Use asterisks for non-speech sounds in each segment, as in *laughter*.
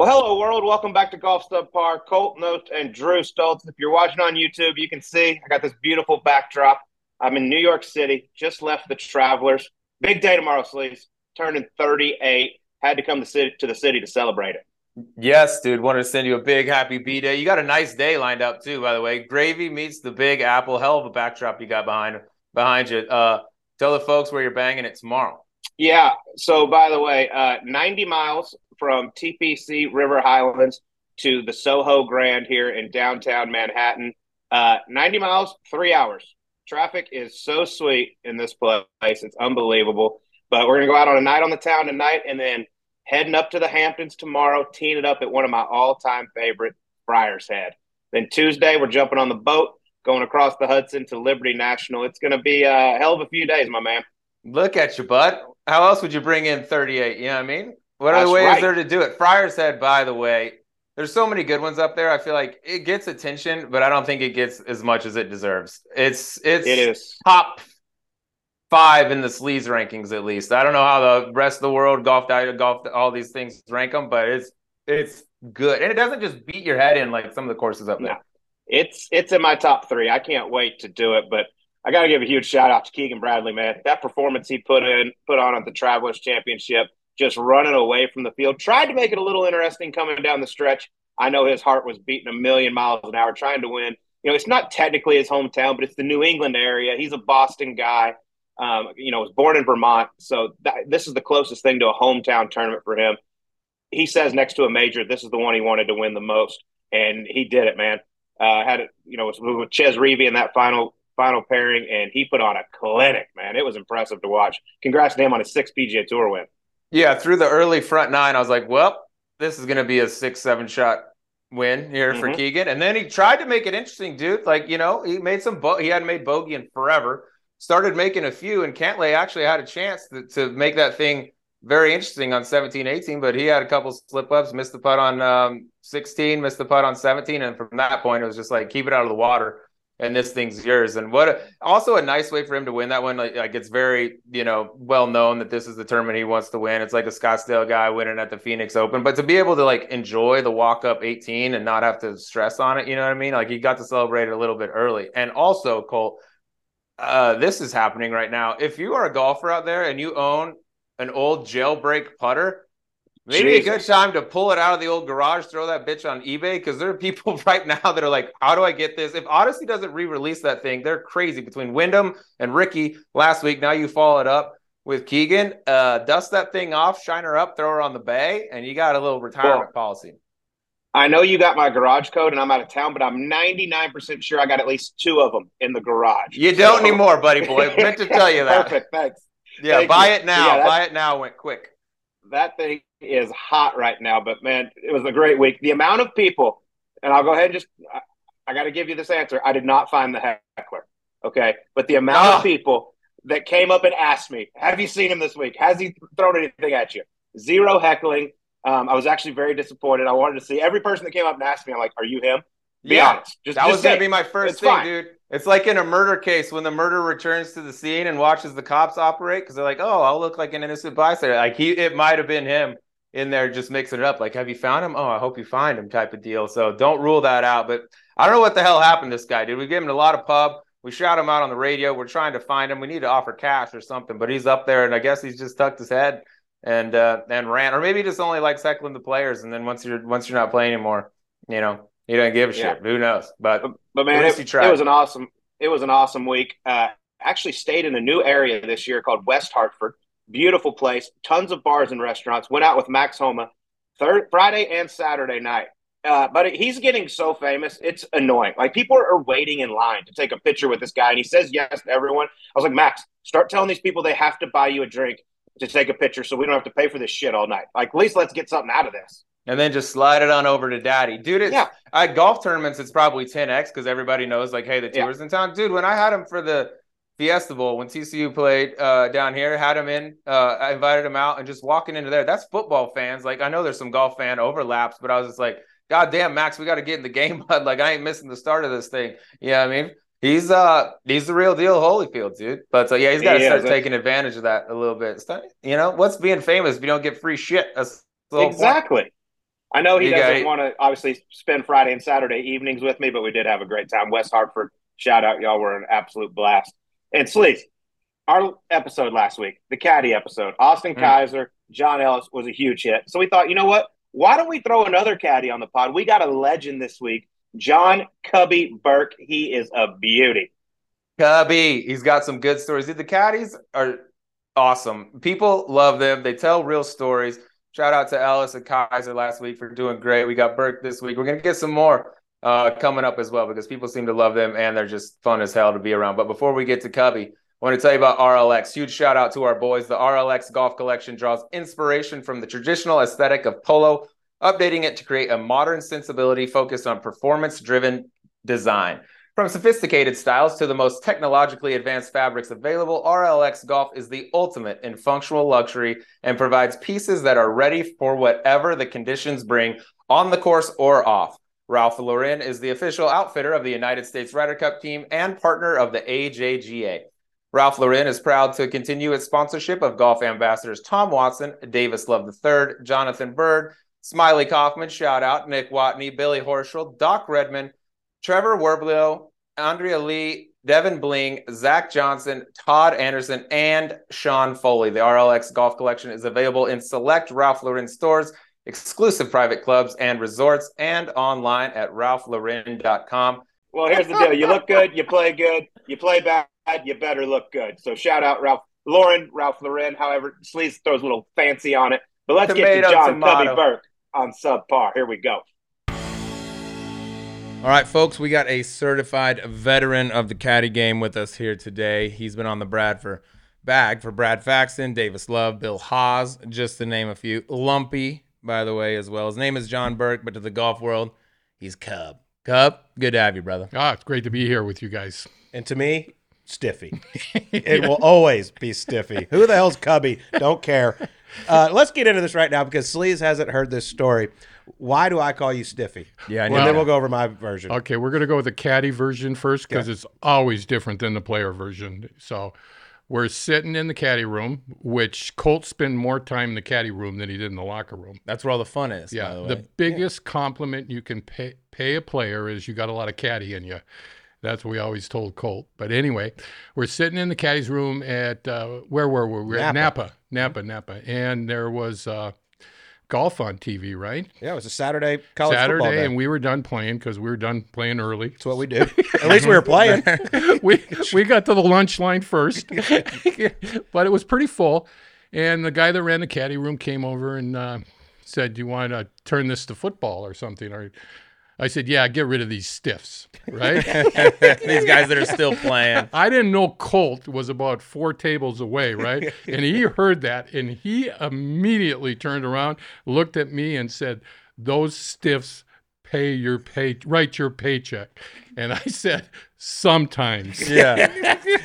Well, hello, world. Welcome back to Golf Subpar. Colt Knost and Drew Stoltz. If you're watching on YouTube, you can see I got this beautiful backdrop. I'm in New York City, just left the Travelers. Big day tomorrow, Sleeves. Turning 38. Had to come to, city, to the city to celebrate it. Yes, dude. Wanted to send you a big happy B day. You got a nice day lined up too, by the way. Gravy meets the Big Apple. Hell of a backdrop you got behind behind you. Uh, tell the folks where you're banging it tomorrow. Yeah. So, by the way, uh, 90 miles from TPC River Highlands to the Soho Grand here in downtown Manhattan. Uh, 90 miles, three hours. Traffic is so sweet in this place. It's unbelievable. But we're going to go out on a night on the town tonight and then heading up to the Hamptons tomorrow, teeing it up at one of my all time favorite, Friars Head. Then Tuesday, we're jumping on the boat, going across the Hudson to Liberty National. It's going to be a hell of a few days, my man. Look at you, bud. How else would you bring in 38? You know what I mean? What other way right. is there to do it? Friars Head, by the way, there's so many good ones up there. I feel like it gets attention, but I don't think it gets as much as it deserves. It's it's it is top five in the sleaze rankings at least. I don't know how the rest of the world Golf Digest, golf, all these things rank them, but it's it's good, and it doesn't just beat your head in like some of the courses up there. No. It's it's in my top three. I can't wait to do it, but I got to give a huge shout out to Keegan Bradley, man. That performance he put in put on at the Travelers Championship just running away from the field. Tried to make it a little interesting coming down the stretch. I know his heart was beating a million miles an hour trying to win. You know, it's not technically his hometown, but it's the New England area. He's a Boston guy. Um, you know, was born in Vermont, so that, this is the closest thing to a hometown tournament for him. He says next to a major, this is the one he wanted to win the most, and he did it, man. Uh, had it, you know, with, with Chez Reavie in that final final pairing, and he put on a clinic, man. It was impressive to watch. Congrats to him on his sixth PGA Tour win. Yeah, through the early front nine, I was like, well, this is going to be a six, seven shot win here mm-hmm. for Keegan. And then he tried to make it interesting, dude. Like, you know, he made some, bo- he hadn't made bogey in forever, started making a few, and Cantlay actually had a chance to, to make that thing very interesting on 17, 18, but he had a couple slip ups, missed the putt on um, 16, missed the putt on 17. And from that point, it was just like, keep it out of the water and this thing's yours. And what a, also a nice way for him to win that one. Like, like, it's very, you know, well known that this is the tournament he wants to win. It's like a Scottsdale guy winning at the Phoenix Open, but to be able to like enjoy the walk up 18 and not have to stress on it, you know what I mean? Like he got to celebrate it a little bit early. And also, Colt, uh, this is happening right now. If you are a golfer out there and you own an old jailbreak putter, Maybe Jesus. a good time to pull it out of the old garage, throw that bitch on eBay because there are people *laughs* right now that are like, "How do I get this?" If Odyssey doesn't re-release that thing, they're crazy. Between Wyndham and Ricky last week, now you follow it up with Keegan. Uh, dust that thing off, shine her up, throw her on the bay, and you got a little retirement well, policy. I know you got my garage code, and I'm out of town, but I'm 99% sure I got at least two of them in the garage. You don't so. anymore, buddy boy. *laughs* Meant to tell you that. Perfect. Thanks. Yeah, Thank buy you. it now. Yeah, buy it now. Went quick. That thing is hot right now. But man, it was a great week. The amount of people, and I'll go ahead and just, I, I got to give you this answer. I did not find the heckler. Okay. But the amount oh. of people that came up and asked me, Have you seen him this week? Has he thrown anything at you? Zero heckling. Um, I was actually very disappointed. I wanted to see every person that came up and asked me, I'm like, Are you him? Be yeah, honest. Just, that just was going to be my first thing, fine. dude. It's like in a murder case when the murderer returns to the scene and watches the cops operate because they're like, "Oh, I'll look like an innocent bystander." Like he, it might have been him in there just mixing it up. Like, have you found him? Oh, I hope you find him type of deal. So don't rule that out. But I don't know what the hell happened to this guy, dude. We gave him a lot of pub. We shout him out on the radio. We're trying to find him. We need to offer cash or something, but he's up there, and I guess he's just tucked his head and uh, and ran, or maybe just only likes heckling the players. And then once you're once you're not playing anymore, you know, he doesn't give a yeah. shit. Who knows? But but, but man, it, it, was an awesome it was an awesome week. Uh, actually stayed in a new area this year called West Hartford. Beautiful place, tons of bars and restaurants. Went out with Max Homa third Friday and Saturday night. Uh, but he's getting so famous, it's annoying. Like people are waiting in line to take a picture with this guy, and he says yes to everyone. I was like, Max, start telling these people they have to buy you a drink to take a picture, so we don't have to pay for this shit all night. Like, at least let's get something out of this. And then just slide it on over to daddy. Dude, it's, yeah. at golf tournaments, it's probably 10x because everybody knows, like, hey, the tour's yeah. in town. Dude, when I had him for the Fiesta Bowl when TCU played uh, down here. Had him in, uh, I invited him out, and just walking into there. That's football fans. Like I know there's some golf fan overlaps, but I was just like, God damn, Max, we got to get in the game, *laughs* bud. Like I ain't missing the start of this thing. Yeah, you know I mean, he's uh he's the real deal, Holyfield, dude. But uh, yeah, he's got to he start taking advantage of that a little bit. You know, what's being famous if you don't get free shit? exactly. Point. I know he you doesn't want to obviously spend Friday and Saturday evenings with me, but we did have a great time. West Hartford, shout out, y'all were an absolute blast. And Sleaze, our episode last week, the caddy episode, Austin mm. Kaiser, John Ellis was a huge hit. So we thought, you know what? Why don't we throw another caddy on the pod? We got a legend this week, John Cubby Burke. He is a beauty. Cubby, he's got some good stories. The caddies are awesome. People love them. They tell real stories. Shout out to Ellis and Kaiser last week for doing great. We got Burke this week. We're gonna get some more uh, coming up as well because people seem to love them and they're just fun as hell to be around. But before we get to Cubby, I want to tell you about RLX. Huge shout out to our boys. The RLX Golf Collection draws inspiration from the traditional aesthetic of polo, updating it to create a modern sensibility focused on performance driven design. From sophisticated styles to the most technologically advanced fabrics available, RLX Golf is the ultimate in functional luxury and provides pieces that are ready for whatever the conditions bring on the course or off. Ralph Lauren is the official outfitter of the United States Ryder Cup team and partner of the AJGA. Ralph Lauren is proud to continue its sponsorship of golf ambassadors Tom Watson, Davis Love III, Jonathan Byrd, Smylie Kaufman, shout out, Nick Watney, Billy Horschel, Doc Redman, Trevor Werbylo, Andrea Lee, Devon Bling, Zach Johnson, Todd Anderson, and Sean Foley. The RLX Golf Collection is available in select Ralph Lauren stores, exclusive private clubs and resorts, and online at ralphlauren.com. Well, here's the deal: you look good, you play good, you play bad, you better look good. So shout out Ralph Lauren, Ralph Lauren. However, Sleaze throws a little fancy on it. But let's tomato, get to John tomato. Cubby Burke on subpar. Here we go. All right, folks, we got a certified veteran of the caddy game with us here today. He's been on the Brad for bag for Brad Faxon, Davis Love, Bill Haas, just to name a few. Lumpy, by the way, as well. His name is John Burke, but to the golf world, he's Cub. Cub, good to have you, brother. Ah, it's great to be here with you guys. And to me, Stiffy. *laughs* it will always be Stiffy. Who the hell's Cubby? Don't care. Uh, let's get into this right now because Sleaze hasn't heard this story. Why do I call you Stiffy? Yeah, and then we'll go over my version. Okay, we're going to go with the caddy version first because it's always different than the player version. So we're sitting in the caddy room, which Colt spent more time in the caddy room than he did in the locker room. That's where all the fun is. Yeah, the, the, biggest yeah. compliment you can pay pay a player is you got a lot of caddy in you. That's what we always told Colt. But anyway, we're sitting in the caddy's room at uh, where were we? We at Napa, Napa, Napa, and there was. Uh, golf on TV, right? Yeah, it was a Saturday college Saturday, and we were done playing because we were done playing early. That's what we did. At least we were *laughs* playing. *laughs* we we got to the lunch line first, *laughs* but it was pretty full. And the guy that ran the caddy room came over and uh, said, "Do you want to turn this to football or something?" Or I said, "Yeah, get rid of these stiffs." Right? *laughs* these guys that are still playing. I didn't know Colt was about four tables away, right? *laughs* and he heard that, and he immediately turned around, looked at me, and said, "Those stiffs." Pay your pay, write your paycheck, and I said sometimes. Yeah,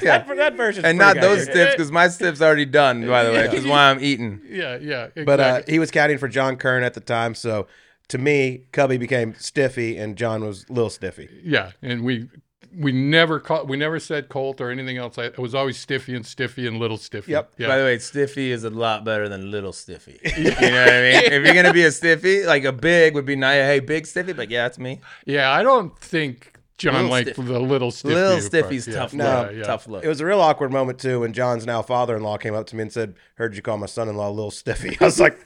yeah. *laughs* For that version, and not those stiffs because my stiffs already done. By the way, which is why I'm eating. Yeah, yeah. Exactly. But uh, he was caddying for John Curran at the time, so to me, Cubby became Stiffy and John was Little Stiffy. Yeah, and we we never call, we never said Colt or anything else. It was always Stiffy and Stiffy and Little Stiffy. Yep. Yeah. By the way, Stiffy is a lot better than Little Stiffy. *laughs* you know what I mean? if you're gonna be a Stiffy, like a big would be nice. Hey, big Stiffy, but yeah, that's me. Yeah, I don't think John like the little stiffy. Little stiffy's tough. Yeah. No, yeah, yeah. tough look. It was a real awkward moment too when John's now father-in-law came up to me and said, "Heard you call my son-in-law little stiffy." *laughs* I was like.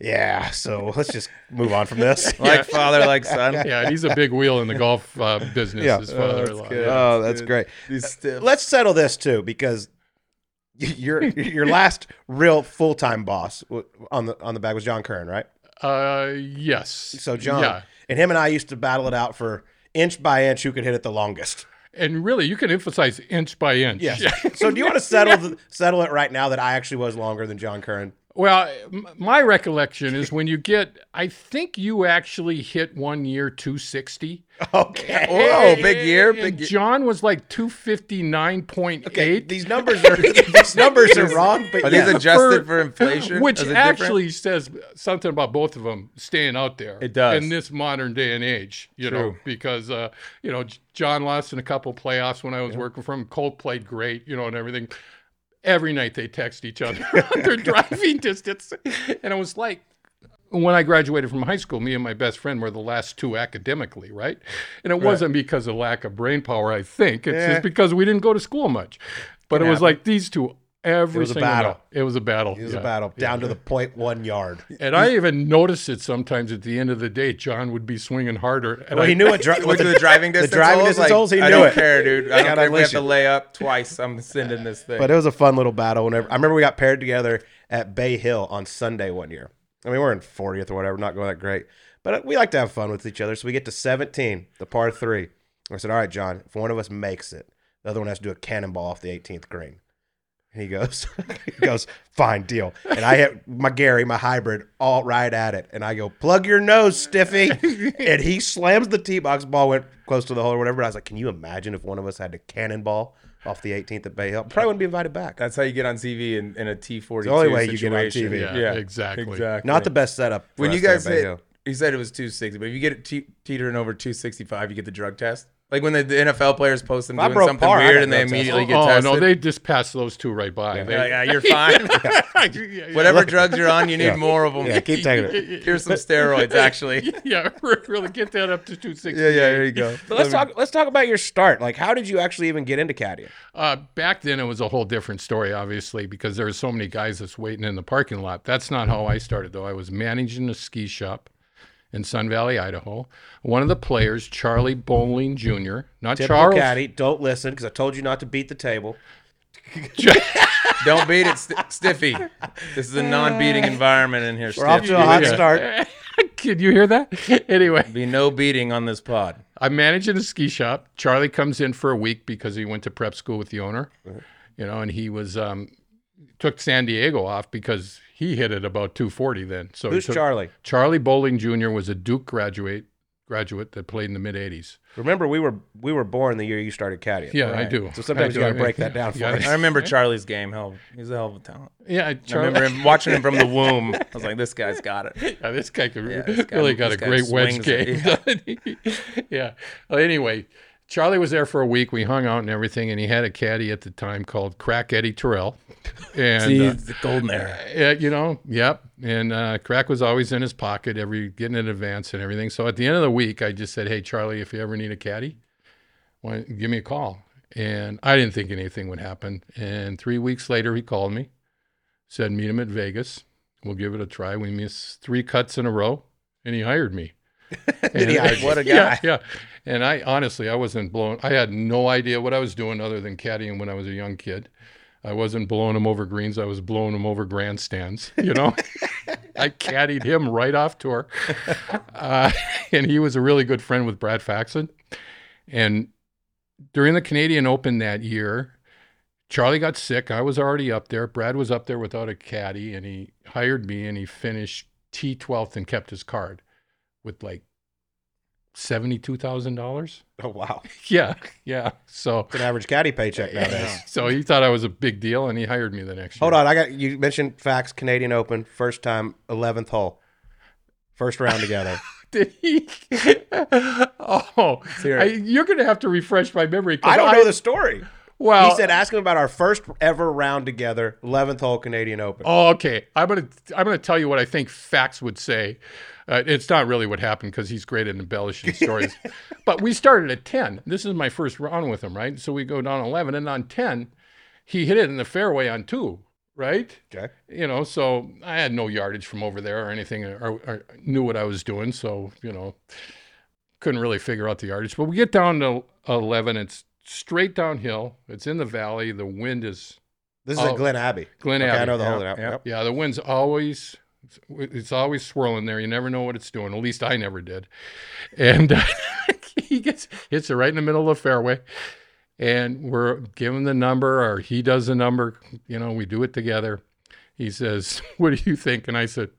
Yeah, so *laughs* let's just move on from this. *laughs* like father, like son. Yeah, he's a big wheel in the golf uh, business. Yeah. His father. Oh, that's, yeah, oh, that's great. Uh, let's settle this too, because your *laughs* your last real full time boss on the on the bag was John Curran, right? Uh, yes. So John yeah. and him and I used to battle it out for inch by inch who could hit it the longest. And really, you can emphasize inch by inch. Yes. so do you want to settle the, settle it right now that I actually was longer than John Curran? Well, my recollection is when you get, I think you actually hit one year 260. Okay. Oh, big year. Big year. John was like 259.8. Okay, these numbers are *laughs* these numbers are wrong, but are yeah. these adjusted for, for inflation? Which actually different? says something about both of them staying out there. It does in this modern day and age. You True. know, because uh, you know John lost in a couple playoffs when I was yeah. working for him. Colt played great, you know, and everything every night they text each other *laughs* on their driving distance. And I was like, when I graduated from high school, me and my best friend were the last two academically, right? And it wasn't because of lack of brain power, I think. It's Yeah. just because we didn't go to school much. But it was like these two every was a battle. night. It was a battle. It was yeah. a battle down to the point one yard. And I even noticed it sometimes at the end of the day. John would be swinging harder. And Well, I, he knew what, dri- *laughs* what the, the, driving distance The driving holes, distance like, holes, he I knew don't it. care, dude. I Gotta don't care we have to lay up twice. I'm sending this thing. But it was a fun little battle. Whenever I remember, we got paired together at Bay Hill on Sunday one year. I mean, we're in 40th or whatever, not going that great, but uh, we like to have fun with each other. So we get to 17, the par three. I said, "All right, John, if one of us makes it, the other one has to do a cannonball off the 18th green." And he goes, *laughs* he goes, fine deal. And I hit my Gary, my hybrid, all right at it. And I go, plug your nose, Stiffy. *laughs* and he slams the tee box. Ball went close to the hole or whatever. I was like, can you imagine if one of us had to cannonball off the 18th at Bay Hill? Probably wouldn't be invited back. That's how you get on TV in, in a T42 the only way you get on situation. TV. Yeah, exactly. Exactly. Not the best setup. for when us you there guys at Bay hit, Hill. you said it was 260, but if you get it te- teetering over 265, you get the drug test. Like when the, the NFL players post them If doing something par, weird and they drug test. immediately oh, get oh, tested. no, they just pass those two right by. yeah, They- *laughs* *laughs* yeah, *laughs* you're fine. Yeah, Whatever drugs you're on, you need Yeah. more of them. Yeah, keep taking it. Here's some steroids, actually. yeah, really get that up to 260. Yeah, yeah, there you go. So let's talk. Let's talk about your start. Like, how did you actually even get into caddying? Uh, back then, it was a whole different story, obviously, because there were so many guys that's waiting in the parking lot. That's not how I started, though. I was managing a ski shop in Sun Valley, Idaho. One of the players, Charlie Bolling Jr., not Typical Charles. caddy. Don't listen because I told you not to beat the table. *laughs* Don't beat it, st- Stiffy. This is a non-beating environment in here. We're off Stiffy. to a hot Yeah. start. *laughs* Can you hear that? *laughs* anyway, Be no beating on this pod. I'm managing a ski shop. Charlie comes in for a week because he went to prep school with the owner, you know, and he was um, took San Diego off because he hit it about 240 then. So Who's took- Charlie? Charlie Bolling Jr. was a Duke graduate graduate that played in the mid 80s. Remember, we were we were born the year you started caddying. Yeah, I do. So sometimes I you got to break that down *laughs* for Yeah. us. I remember Charlie's game. Hell, he's a hell of a talent. Yeah, I Charlie. remember him watching him from the womb. *laughs* I was like, this guy's got it. *laughs* Yeah, this guy could Yeah, this guy- really got a this guy great wedge game. it, doesn't yeah. Well, anyway, Charlie was there for a week. We hung out and everything, and he had a caddy at the time called Crack Eddie Terrell. And See, uh, the golden era. Yeah, you know, yep. And uh, crack was always in his pocket, every getting in advance and everything. So at the end of the week, I just said, "Hey, Charlie, if you ever need a caddy, why, give me a call." And I didn't think anything would happen. And three weeks later, he called me, said, "Meet him at Vegas. We'll give it a try." We missed three cuts in a row, and he hired me. *laughs* And-? What a *laughs* yeah, guy. yeah. And I honestly, I wasn't blown. I had no idea what I was doing other than caddying when I was a young kid. I wasn't blowing him over greens. I was blowing him over grandstands. You know, I caddied him right off tour, uh, *laughs* and he was a really good friend with Brad Faxon. And during the Canadian Open that year, Charlie got sick. I was already up there. Brad was up there without a caddy, and he hired me, and he finished T twelfth and kept his card with like seventy-two thousand dollars. Oh wow, *laughs* Yeah, yeah. So, it's an average caddy paycheck nowadays. *laughs* so he thought I was a big deal, and he hired me the next year. Hold on, I got you mentioned Fax. Canadian Open, first time, eleventh hole, first round together. *laughs* Did he? oh, I, you're going to have to refresh my memory. I don't know the story. Well, he said, ask him about our first ever round together, eleventh hole Canadian Open. Oh, okay. I'm gonna I'm gonna tell you what I think Fax would say. Uh, it's not really what happened because he's great at embellishing stories. *laughs* but we started at ten. This is my first round with him, right? So we go down eleven, and on ten, he hit it in the fairway on two, right? Okay. You know, so I had no yardage from over there or anything, or, or knew what I was doing. So you know, couldn't really figure out the yardage. But we get down to eleven. It's straight downhill. It's in the valley. The wind is This is Oh, at Glen Abbey. Glen Okay, Abbey. I know the Yeah, hole. Yep. yeah. Yep. Yeah, the wind's always it's always swirling there. You never know what it's doing. At least I never did. And uh, *laughs* he gets hits it right in the middle of the fairway. And we're given the number, or he does the number. You know, we do it together. He says, *laughs* "What do you think?" And I said,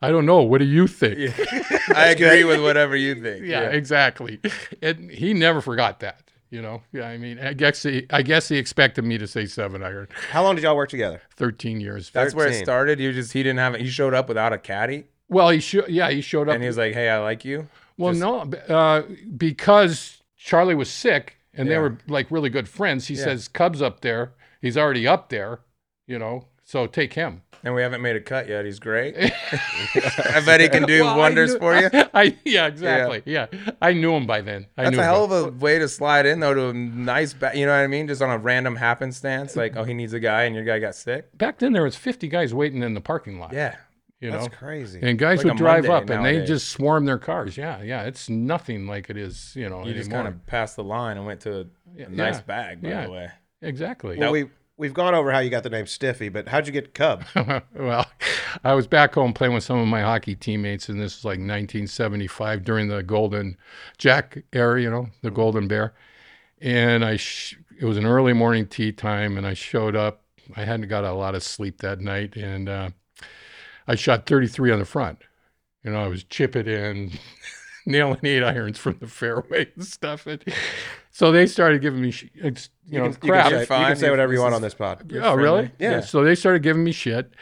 "I don't know. What do you think?" *laughs* I agree with whatever you think. Yeah, exactly. And he never forgot that. You know, yeah. I mean, I guess he, I guess he expected me to say seven iron. How long did y'all work together? Thirteen years. That's where it 13. started. You just he didn't have it. He showed up without a caddy, well, he showed. Yeah, he showed up. and he was like, "Hey, I like you." Well, Just- no, b- uh, because Charlie was sick and they Yeah. were like really good friends. He Yeah. says, Cub's up there. He's already up there, you know, so take him. And we haven't made a cut yet. He's great. *laughs* I bet he can do Well, wonders knew- for you. *laughs* I yeah, exactly. Yeah. I knew him by then. I That's knew a him hell by- of a way to slide in though to a nice back. You know what I mean? Just on a random happenstance, like oh he needs a guy and your guy got sick. Back then there was 50 guys waiting in the parking lot. Yeah, You That's know. crazy. And guys Like would drive Monday up and they just swarm their cars. Yeah, yeah. It's nothing like it is, you know, you just kind of passed the line and went to a, Yeah, nice yeah. bag. By Yeah. the way, Exactly. well, we we've gone over how you got the name Stiffy, but how'd you get Cub? *laughs* well, I was back home playing with some of my hockey teammates, and this was like 1975 during the Golden Jack era, you know, the Golden Bear. And I, sh- it was an early morning tea time, and I showed up. I hadn't got a lot of sleep that night, and uh, I shot 33 on the front. You know, I was chipping in, *laughs* nailing eight irons from the fairway and stuff. And so they started giving me, sh- it's, you, know, can, you crap. can say, you can say whatever you want on this pod. Oh, really? Yeah. So they started giving me shit,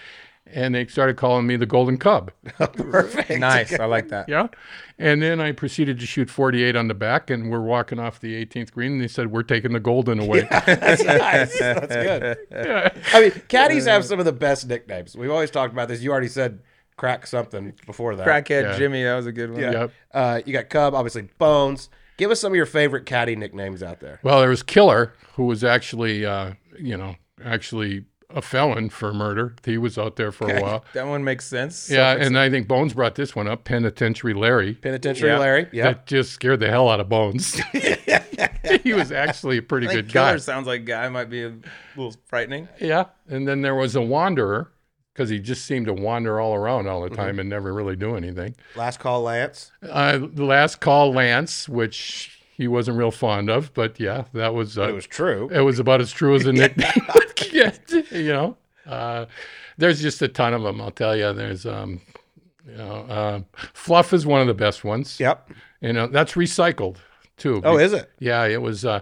and they started calling me the Golden Cub. *laughs* Perfect. nice. I like that. Yeah. And then I proceeded to shoot 48 on the back, and we're walking off the 18th green, and they said, We're taking the Golden *laughs* away. That's nice. That's good. Yeah. I mean, caddies have some of the best nicknames. We've always talked about this. You already said crack something before that. Crackhead Yeah. Jimmy, that was a good one. Yeah. Yep. Uh, you got Cub, obviously Bones. Give us some of your favorite caddy nicknames out there. Well, there was Killer, who was actually, uh, you know, actually a felon for murder. He was out there for a while. That one makes sense. Yeah, and I think Bones brought this one up, Penitentiary Larry. Penitentiary Yeah. Larry. Yeah. That just scared the hell out of Bones. *laughs* *laughs* he was actually a pretty I think good Killer guy. sounds like a guy might be a little frightening. Yeah, and then there was a wanderer because he just seemed to wander all around all the time and never really do anything. Last call, Lance. Uh, the last call, Lance, which he wasn't real fond of, but yeah, that was uh, It was true. it was about as true as a *laughs* nickname. *laughs* You know, uh, there's just a ton of them. I'll tell you. There's um, you know, uh, Fluff is one of the best ones. Yep. You know, that's recycled too. Oh, is it? Yeah, it was uh,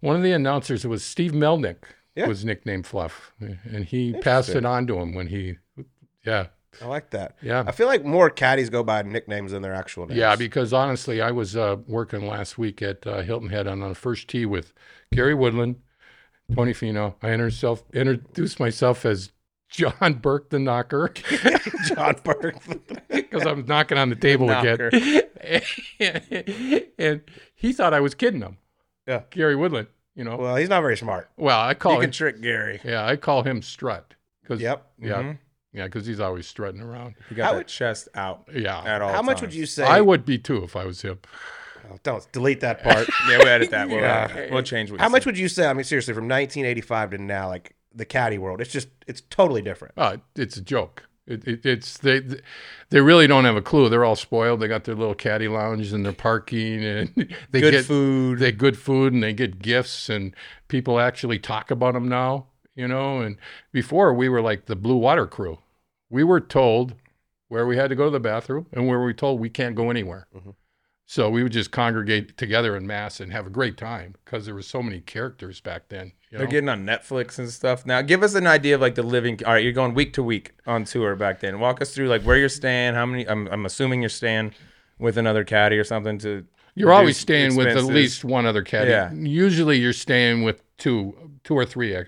one of the announcers. It was Steve Melnyk Yeah. was nicknamed Fluff, and he passed it on to him when he, yeah, I like that. yeah, I feel like more caddies go by nicknames than their actual names. yeah. Because honestly, I was uh, working last week at uh, Hilton Head on the first tee with Gary Woodland, Tony Finau. I introduced, introduced myself as John Burke the Knocker *laughs* John Burke. *laughs* because I was knocking on the table knocker. again, *laughs* and he thought I was kidding him. Yeah. Gary Woodland. You know, well, he's not very smart. well, I You call can him. trick Gary. Yeah, I call him Strut. Cause, Yep. Yeah. Mhm. Yeah, because he's always strutting around. You got How that would- chest out Yeah. at all. How much would you say? I would be too if I was him. Oh, don't delete that part. *laughs* Yeah, we'll edit that. We'll, Yeah. edit that. we'll change what How much said. would you say? I mean, seriously, from 1985 to now, like the caddy world, it's just it's totally different. Uh, it's a joke. It, it, it's they they really don't have a clue. They're all spoiled. They got their little caddy lounge and their parking and *laughs* they good get food? they get good food and they get gifts and people actually talk about them now. You know, and before we were like the Blue Water Crew. We were told where we had to go to the bathroom and where we were told we can't go anywhere. Mm-hmm. So we would just congregate together in mass and have a great time because there were so many characters back then. You They're getting on Netflix and stuff now. Give us an idea of like the living. All right, you're going week to week on tour back then. Walk us through like where you're staying. How many? I'm, I'm assuming you're staying with another caddy or something to. You're always reduce staying with at least one other caddy. Yeah. Usually you're staying with two, two or three uh,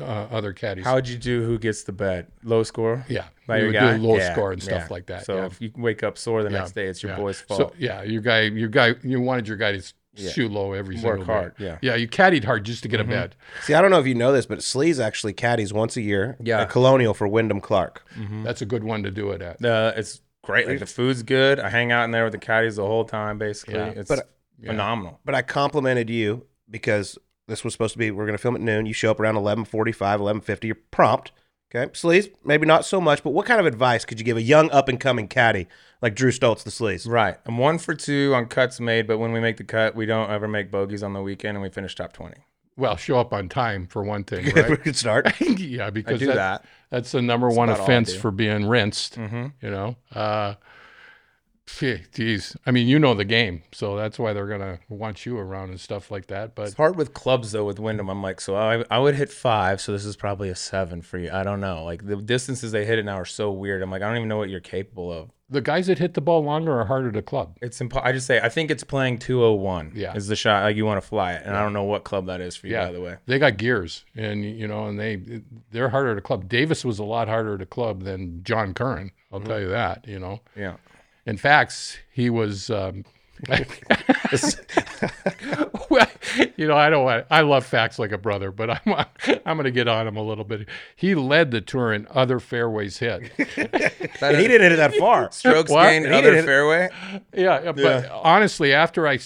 uh, other caddies. How would you do? Who gets the bet? Low score. yeah, By you your would guy? do low Yeah, score and stuff yeah. like that. So yeah. if you wake up sore the Yeah, next day, it's your yeah. boy's So fault. yeah, your guy, your guy, you wanted your guy to Yeah. shoot low every single Work day. hard. Yeah. Mm-hmm. Yeah, you caddied hard just to get a bed. See, I don't know if you know this, but Sleaze actually caddies once a year Yeah. at Colonial for Wyndham Clark. That's a good one to do it at. Uh, it's great. Like the food's good. I hang out in there with the caddies the whole time. Basically, Yeah. it's But- phenomenal. But I complimented you because this was supposed to be we're going to film at noon. You show up around 11:45, 11:50. You're prompt. Okay, Sleaze, maybe not so much, but what kind of advice could you give a young up and coming caddy like Drew Stoltz, the Sleaze? Right. I'm one for two on cuts made, but when we make the cut, we don't ever make bogeys on the weekend, and we finish top twenty. Well, show up on time for one thing, *laughs* we could start. *laughs* yeah, because that- that. that's the number one all I offense for being rinsed. Mm-hmm. You know, uh, geez, I mean, you know the game, so that's why they're gonna want you around and stuff like that. But It's hard with clubs though. With Wyndham, I'm like, so I, I would hit five, so this is probably a seven for you. I don't know. Like the distances they hit it now are so weird. I'm like, I don't even know what you're capable of. The guys that hit the ball longer are harder to club. It's impo- I just say I think it's playing 201. Yeah. is the shot like you want to fly it, and I don't know what club that is for you Yeah. by the way. They got gears, and you know, and they they're harder to club. Davis was a lot harder to club than John Curran. I'll tell you that. You know, Yeah, in fact, he was. Um, well, *laughs* you know, I don't want. I love Fax like a brother, but I'm I'm going to get on him a little bit. He led the tour in other fairways hit. *laughs* And he didn't hit it that far. strokes What? gained he other fairway. Yeah, yeah, but honestly, after I,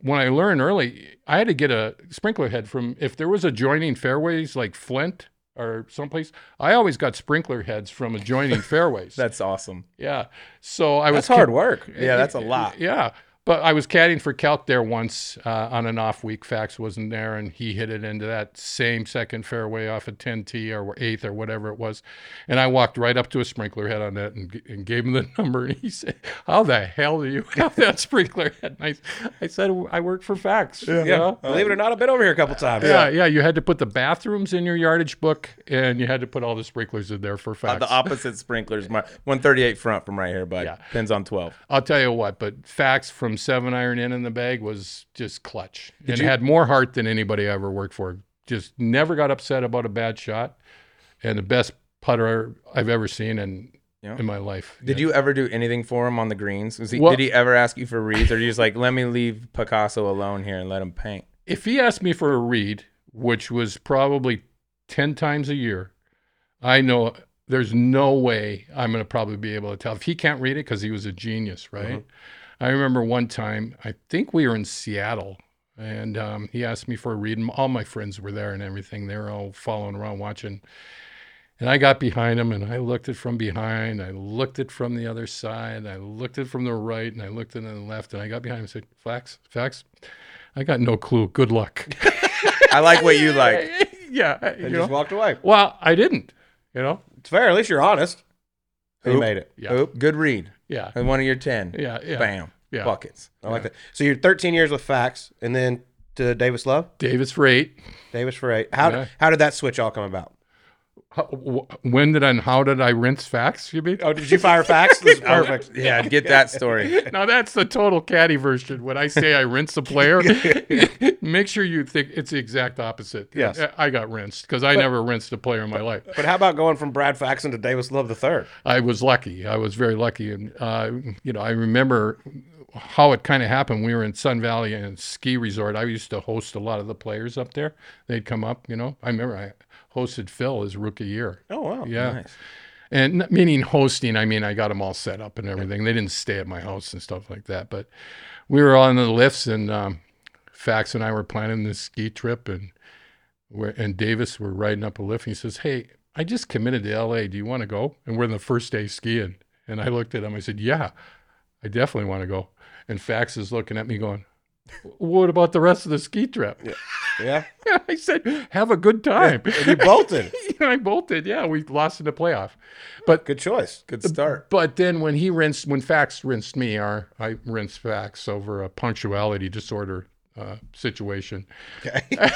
when I learned early, I had to get a sprinkler head from if there was adjoining fairways like Flint or someplace. I always got sprinkler heads from adjoining *laughs* fairways. That's awesome. yeah, so I was hard work. Yeah, that's a lot. Yeah. But I was caddying for Calc there once uh, on an off week. Fax wasn't there, and he hit it into that same second fairway off a 10T or 8th or whatever it was. And I walked right up to a sprinkler head on that and, and gave him the *laughs* number. And he said, How the hell do you *laughs* have that sprinkler head? And I, I said, I work for Fax. you know? Believe it or not, I've been over here a couple times. Yeah, yeah. You had to put the bathrooms in your yardage book, and you had to put all the sprinklers in there for Uh, the opposite sprinklers. My 138 front from right here, bud. Yeah. Pins on 12. I'll tell you what, but Fax from seven iron in in the bag was just clutch and had more heart than anybody I ever worked for. Just never got upset about a bad shot, and the best putter I've ever seen in Yeah. in my life. Did you ever do anything for him on the greens? Was he, Well- did he ever ask you for reads, or you just like let me leave Picasso alone here and let him paint? If he asked me for a read, which was probably ten times a year, I know there's no way I'm going to probably be able to tell if he can't read it because he was a genius, right? Mm-hmm. I remember one time, I think we were in Seattle, and um, he asked me for a read. And all my friends were there and everything. They were all following around watching. And I got behind him and I looked it from behind. I looked it from the other side. I looked it from the right and I looked it in the left. And I got behind him and said, Fax, Fax, I got no clue. Good luck. I like what you like. *laughs* yeah. And You just know? walked away. Well, I didn't, you know? It's fair. At least you're honest. He made it. Yeah. Oop, good read. Yeah. And one of your 10. Yeah. Yeah. Bam. Yeah. Buckets. I like that. So you're 13 years with Fax, and then to Davis Love, Davis for eight. Davis for eight. How Yeah. how did that switch all come about? How, when did I, and how did I rinse Fax, you mean? Oh, did you fire Fax? This is *laughs* perfect. Yeah, get that story. *laughs* Now that's the total caddy version. When I say I rinse the player, *laughs* make sure you think it's the exact opposite. Yes. I got rinsed because I never rinsed a player in my life. But how about going from Brad Faxon to Davis Love the third? I was lucky. I was very lucky, and uh, you know, I remember how it kind of happened. We were in Sun Valley and ski resort. I used to host a lot of the players up there. They'd come up. You know, I remember I hosted Phil his rookie year. Oh wow. Yeah. Nice. And meaning hosting, I mean, I got them all set up and everything. They didn't stay at my house and stuff like that. But we were on the lifts, and um, Fax and I were planning this ski trip, and we're, and Davis were riding up a lift. And he says, "Hey, I just committed to L.A. Do you want to go?" And we're in the first day skiing. And I looked at him. I said, "Yeah, I definitely want to go." And Fax is looking at me, going, "What about the rest of the ski trip?" Yeah. yeah. *laughs* I said, "Have a good time." And you bolted. *laughs* and I bolted. Yeah, we lost in the playoff. But Good choice. Good start. but then when he rinsed, when Fax rinsed me, or I rinsed Fax over a punctuality disorder uh, situation. Okay. *laughs*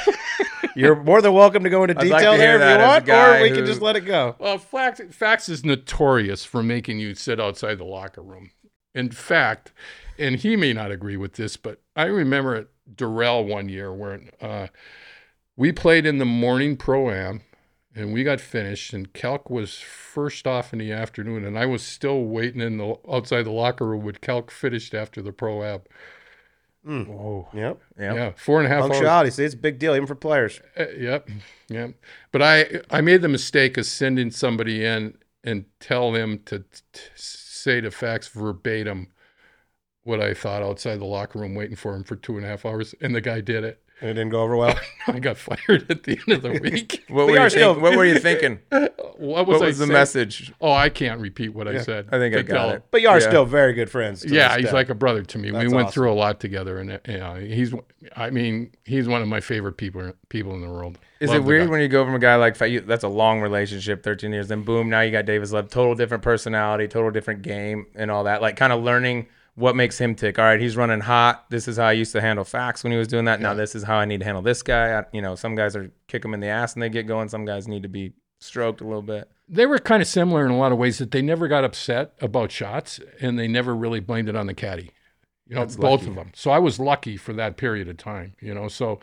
You're more than welcome to go into I'd like detail to there if you want, or we who- can just let it go. Well, Fax, Fax is notorious for making you sit outside the locker room. In fact, and he may not agree with this, but I remember at Doral one year where uh, we played in the morning pro am and we got finished, and Calc was first off in the afternoon, and I was still waiting in the outside the locker room when Calc finished after the pro am. Oh, Yep. Yeah. yeah, four and a half hours. Punctuality. See, it's a big deal even for players. Uh, yep, yep. But I I made the mistake of sending somebody in and tell them to t- say to Fax verbatim what I thought outside the locker room, waiting for him for two and a half hours, and the guy did it. And it didn't go over well. *laughs* I got fired at the end of the *laughs* week. What We were, you think, what were you *laughs* thinking? what was, What was the saying? message? Oh, I can't repeat what I said. I think I To got tell it. But you are Yeah. still very good friends. to Yeah, this he's day. like a brother to me. That's we went awesome. through a lot together, and uh, you know, he's. I mean, he's one of my favorite people people in the world. Is Love it weird when you go from a guy like that's a long relationship, 13 years, then boom, now you got Davis Love, total different personality, total different game, and all that. Like kind of learning what makes him tick. All right, he's running hot. This is how I used to handle Fax when he was doing that. Now this is how I need to handle this guy. I, you know, some guys are kick him in the ass and they get going. Some guys need to be stroked a little bit. they were kind of similar in a lot of ways that they never got upset about shots and they never really blamed it on the caddy. You know, That's both lucky. of them. So I was lucky for that period of time, you know. So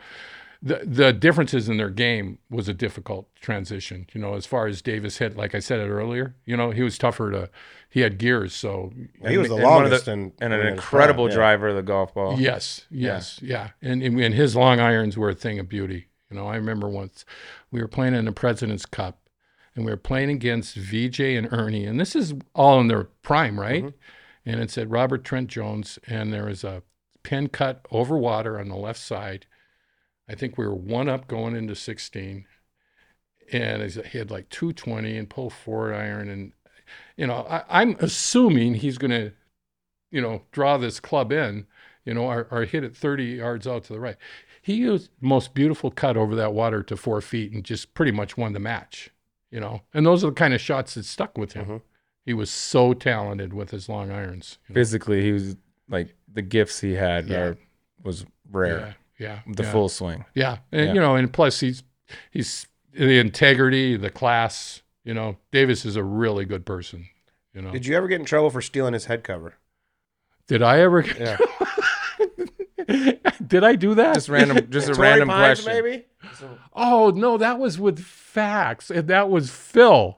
the the differences in their game was a difficult transition, you know, as far as Davis hit, like I said it earlier, you know, he was tougher to he had gears, so he was the and longest the- and And an incredible driver of the golf ball. Yes, yes, yeah. And, and and his long irons were a thing of beauty. You know, I remember once we were playing in the President's Cup and we were playing against Vijay and Ernie, and this is all in their prime, right? Mm-hmm. And it said Robert Trent Jones, and there was a pin cut over water on the left side. I think we were one up going into 16. And he had like 220 and pull forward iron. And, you know, I, I'm assuming he's going to, you know, draw this club in, you know, or, or hit it 30 yards out to the right. He used the most beautiful cut over that water to four feet and just pretty much won the match, you know. And those are the kind of shots that stuck with him. Mhm. He was so talented with his long irons. you know. Physically, he was like the gifts he had Yeah. are, was rare. Yeah, yeah, The yeah. full swing. Yeah, and Yeah. you know, and plus he's he's the integrity, the class. You know, Davis is a really good person. You know, Did you ever get in trouble for stealing his head cover? did I ever? Yeah. *laughs* did I do that? Just random, just a Torrey random Pines, question. maybe. Oh no, that was with Fax, and that was Phil.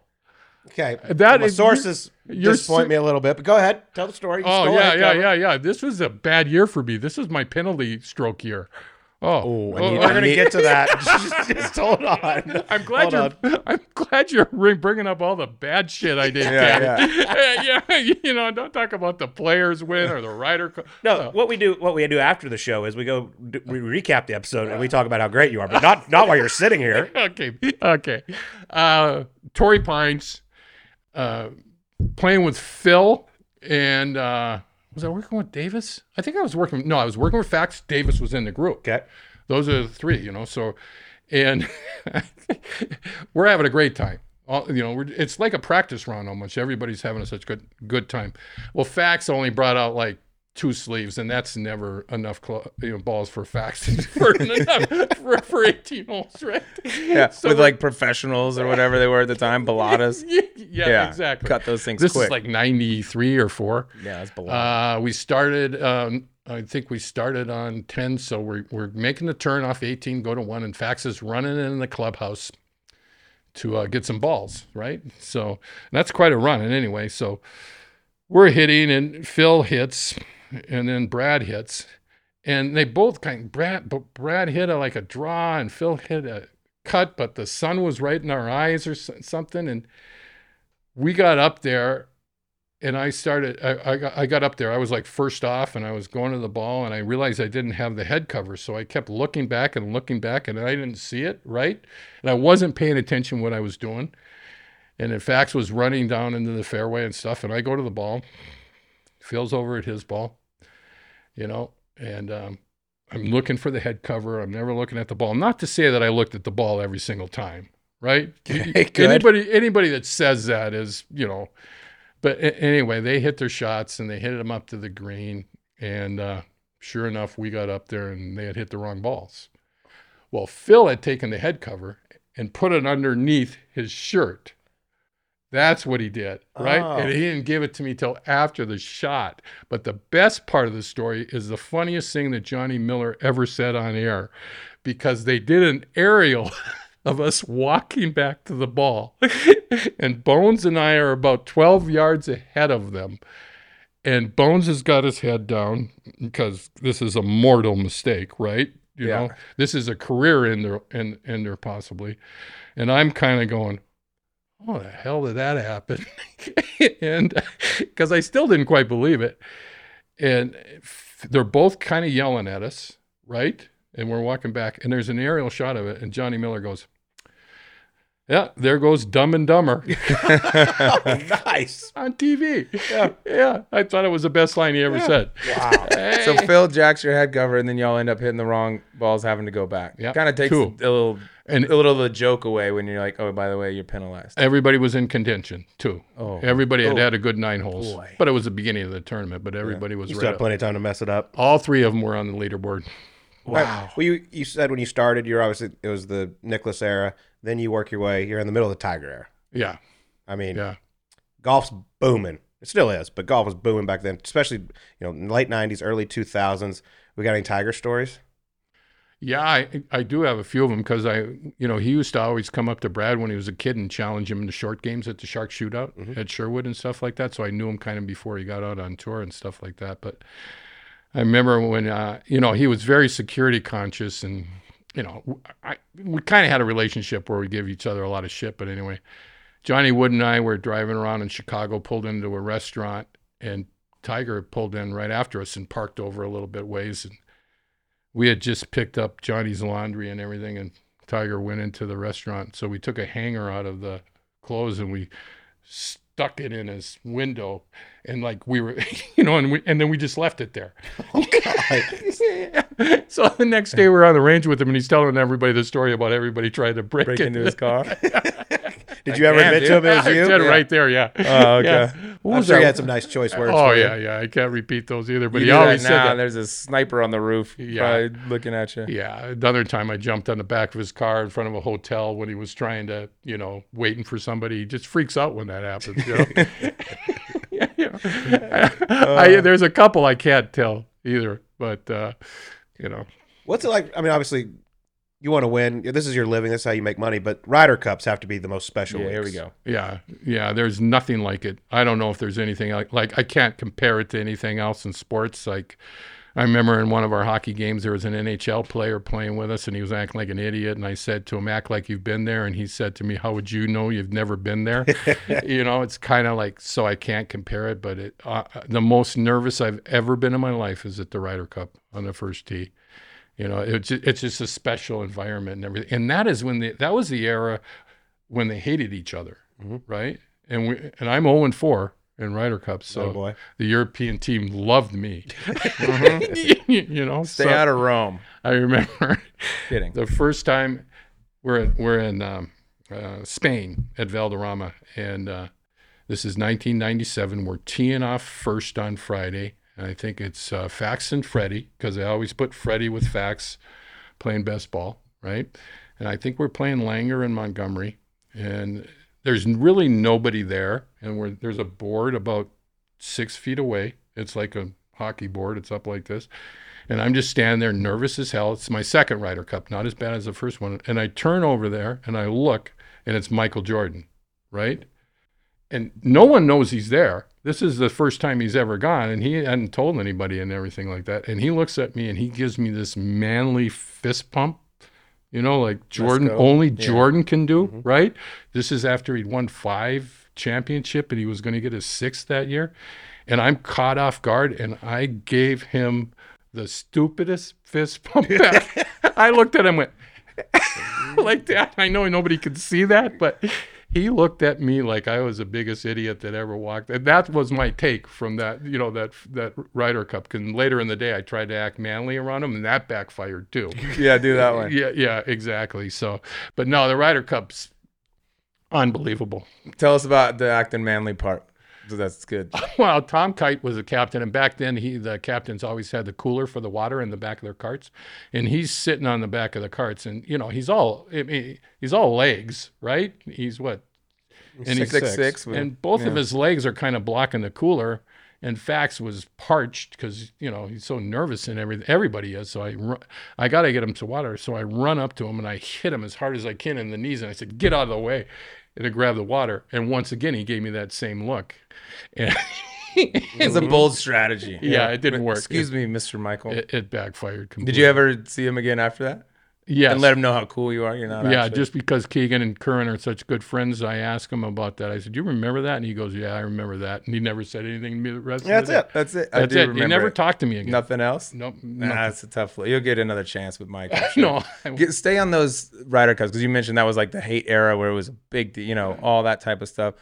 Okay, That my is- sources you're disappoint so- me a little bit, but go ahead, tell the story. You Oh yeah, yeah, cover. yeah, yeah. This was a bad year for me. This was my penalty stroke year. Oh, Oh, I oh, need- oh. we're gonna *laughs* get to that. *laughs* just, just hold on. I'm glad Hold you're. I'm glad you're bringing up all the bad shit I did. Yeah, Ken. *laughs* yeah. You know, don't talk about the players win or the writer. co- No, what we do, what we do after the show is we go, we recap the episode and we talk about how great you are, but not not while you're sitting here. okay, okay. Uh, Torrey Pines, uh, playing with Phil, and uh, was I working with Davis? I think I was working. No, I was working with Fax. Davis was in the group. Okay, Those are the three, you know. So, and *laughs* we're having a great time. All, you know, we're, it's like a practice round almost. Everybody's having such good good time. Well, Fax only brought out like two sleeves, and that's never enough cl- you know, balls for Fax for, enough, for, for 18 holes, right? Yeah, So with like professionals or whatever they were at the time, balatas. *laughs* yeah, yeah, exactly. Cut those things this quick. is like 93 or 4. yeah, that's balata. Uh, we started. Um, I think we started on ten, so we're we're making the turn off eighteen, go to one, and Fax is running in the clubhouse to uh, get some balls, right? So that's quite a run. And anyway, so we're hitting, and Phil hits, and then Brad hits, and they both kind. Brad, but Brad hit a, like a draw, and Phil hit a cut, but the sun was right in our eyes or something, and we got up there and I started. I, I got I got up there. I was like first off, and I was going to the ball, and I realized I didn't have the head cover, so I kept looking back and looking back, and I didn't see it right, and I wasn't paying attention what I was doing, and in fact was running down into the fairway and stuff, and I go to the ball, Phil's over at his ball, you know, and um, I'm looking for the head cover. I'm never looking at the ball. Not to say that I looked at the ball every single time, right? *laughs* Okay. Anybody anybody that says that is, you know. But anyway, they hit their shots and they hit them up to the green, and uh, sure enough, we got up there and they had hit the wrong balls. Well, Phil had taken the head cover and put it underneath his shirt. That's what he did, right? Oh. And he didn't give it to me till after the shot. But the best part of the story is the funniest thing that Johnny Miller ever said on air, because they did an aerial *laughs* of us walking back to the ball, *laughs* and Bones and I are about twelve yards ahead of them. And Bones has got his head down because this is a mortal mistake, right? You Yeah. know, this is a career ender, en- ender possibly. And I'm kind of going, oh, the hell did that happen? *laughs* and *laughs* because I still didn't quite believe it. And they're both kind of yelling at us, right? And we're walking back, and there's an aerial shot of it. And Johnny Miller goes, yeah, there goes Dumb and Dumber *laughs* oh, nice. *laughs* on TV. Yeah. Yeah. I thought it was the best line he ever said. Wow. *laughs* Hey. so Phil jacks your head cover, and then y'all end up hitting the wrong balls, having to go back. Yep. kind of takes Cool. a little, And- a little of the joke away when you're like, oh, by the way, you're penalized. Everybody was in contention too. Oh, Everybody had Oh. had a good nine holes, Boy. but it was the beginning of the tournament. But everybody was You right. still had plenty of time to mess it up. All three of them were on the leaderboard. Wow. Well, you you said when you started, you're obviously it was the Nicklaus era. Then you work your way. You're in the middle of the Tiger era. Yeah, I mean, yeah. golf's booming. It still is, but golf was booming back then, especially you know late '90s, early 2000s. We got any Tiger stories? Yeah, I, I do have a few of them because I, you know, he used to always come up to Brad when he was a kid and challenge him in the short games at the Shark Shootout Mhm. at Sherwood and stuff like that. So I knew him kind of before he got out on tour and stuff like that. But I remember when, uh, you know, he was very security conscious and, you know, I, we kind of had a relationship where we give each other a lot of shit. But anyway, Johnny Wood and I were driving around in Chicago, pulled into a restaurant, and Tiger pulled in right after us and parked over a little bit ways and we had just picked up Johnny's laundry and everything, and Tiger went into the restaurant. So we took a hanger out of the clothes and we stuck it in his window, and like we were, *laughs* you know, and we and then we just left it there. Oh, *laughs* so the next day we're on the range with him, and he's telling everybody the story about everybody trying to break, Break into his car. *laughs* Did you ever can, admit dude. to him it was *laughs* I you? said Yeah. right there, yeah. Oh, okay. *laughs* Yeah. What I'm sure that? he had some nice choice words. Oh for you. yeah, yeah. I can't repeat those either, but You he always that said now. that. There's a sniper on the roof, Yeah. looking at you. Yeah, another time I jumped on the back of his car in front of a hotel when he was trying to, you know, waiting for somebody. He just freaks out when that happens. You know? yeah, *laughs* yeah. I, there's a couple I can't tell either, but uh, you know, What's it like? I mean, obviously, you want to win. This is your living. This is how you make money. But Ryder Cups have to be the most special. Yeah, here we go. yeah, yeah. There's nothing like it. I don't know if there's anything like like I can't compare it to anything else in sports. Like I remember in one of our hockey games, there was an NHL player playing with us, and he was acting like an idiot. And I said to him, "Act like you've been there." And he said to me, "How would you know you've never been there?" *laughs* you know, it's kind of like so I can't compare it. But it, uh, the most nervous I've ever been in my life is at the Ryder Cup on the first tee. You know, it's just, it's just a special environment and everything. And that is when the that was the era when they hated each other, Mhm. right? And we and I'm 0 and 4 in Ryder Cup, so oh the European team loved me. *laughs* *laughs* you know, Stay so out of Rome. I remember *laughs* Kidding. the first time we're in, we're in um, uh, Spain at Valderrama, and uh, this is 1997. We're teeing off first on Friday, and I think it's uh, Fax and Freddie because I always put Freddie with Fax playing best ball, right? And I think we're playing Langer and Montgomerie, and there's really nobody there, and there's a board about six feet away. It's like a hockey board. It's up like this. And I'm just standing there nervous as hell. It's my second Ryder Cup, not as bad as the first one. And I turn over there and I look, and it's Michael Jordan, right? And no one knows he's there. This is the first time he's ever gone, and he hadn't told anybody and everything like that. And he looks at me and he gives me this manly fist pump, you know, like Jordan, only Yeah. Jordan can do, mm-hmm. right? This is after he'd won five championship and he was going to get his sixth that year. And I'm caught off guard, and I gave him the stupidest fist pump *laughs* back. I looked at him, and went *laughs* like that. I know nobody could see that, but he looked at me like I was the biggest idiot that ever walked. And that was my take from that, you know, that that Ryder Cup. Because later in the day, I tried to act manly around him, and that backfired too. *laughs* Yeah, do that one. Yeah, yeah, exactly. So, but no, the Ryder Cup's unbelievable. Tell us about the acting manly part. That's good. *laughs* Well, Tom Kite was a captain, and back then he the captains always had the cooler for the water in the back of their carts, and he's sitting on the back of the carts, and you know he's all I mean, he's all legs, right? He's what, and he's Six six. with- and both of his legs are kind of blocking the cooler. And Fax was parched because you know he's so nervous and everything. Everybody is. So I, ru- I got to get him to water. So I run up to him and I hit him as hard as I can in the knees. And I said, "Get out of the way!" And I grabbed the water. And once again, he gave me that same look. And *laughs* It's a *laughs* bold strategy. Yeah, it didn't work. Excuse me, Mr. Michael. it, it backfired completely. Did you ever see him again after that? Yes. And let him know how cool you are. You're not. yeah, actually- just because Keegan and Curran are such good friends, I asked him about that. I said, "Do you remember that?" And he goes, "Yeah, I remember that." And he never said anything to me the rest Yeah, of that's the day. it. That's it. I That's do it. He never it. talked to me again. Nothing else. Nope. Nah, nothing. that's a tough. You'll get another chance with Mike. *laughs* Sure. no. Get, stay on those Ryder Cups because you mentioned that was like the hate era where it was a big, you know, all that type of stuff.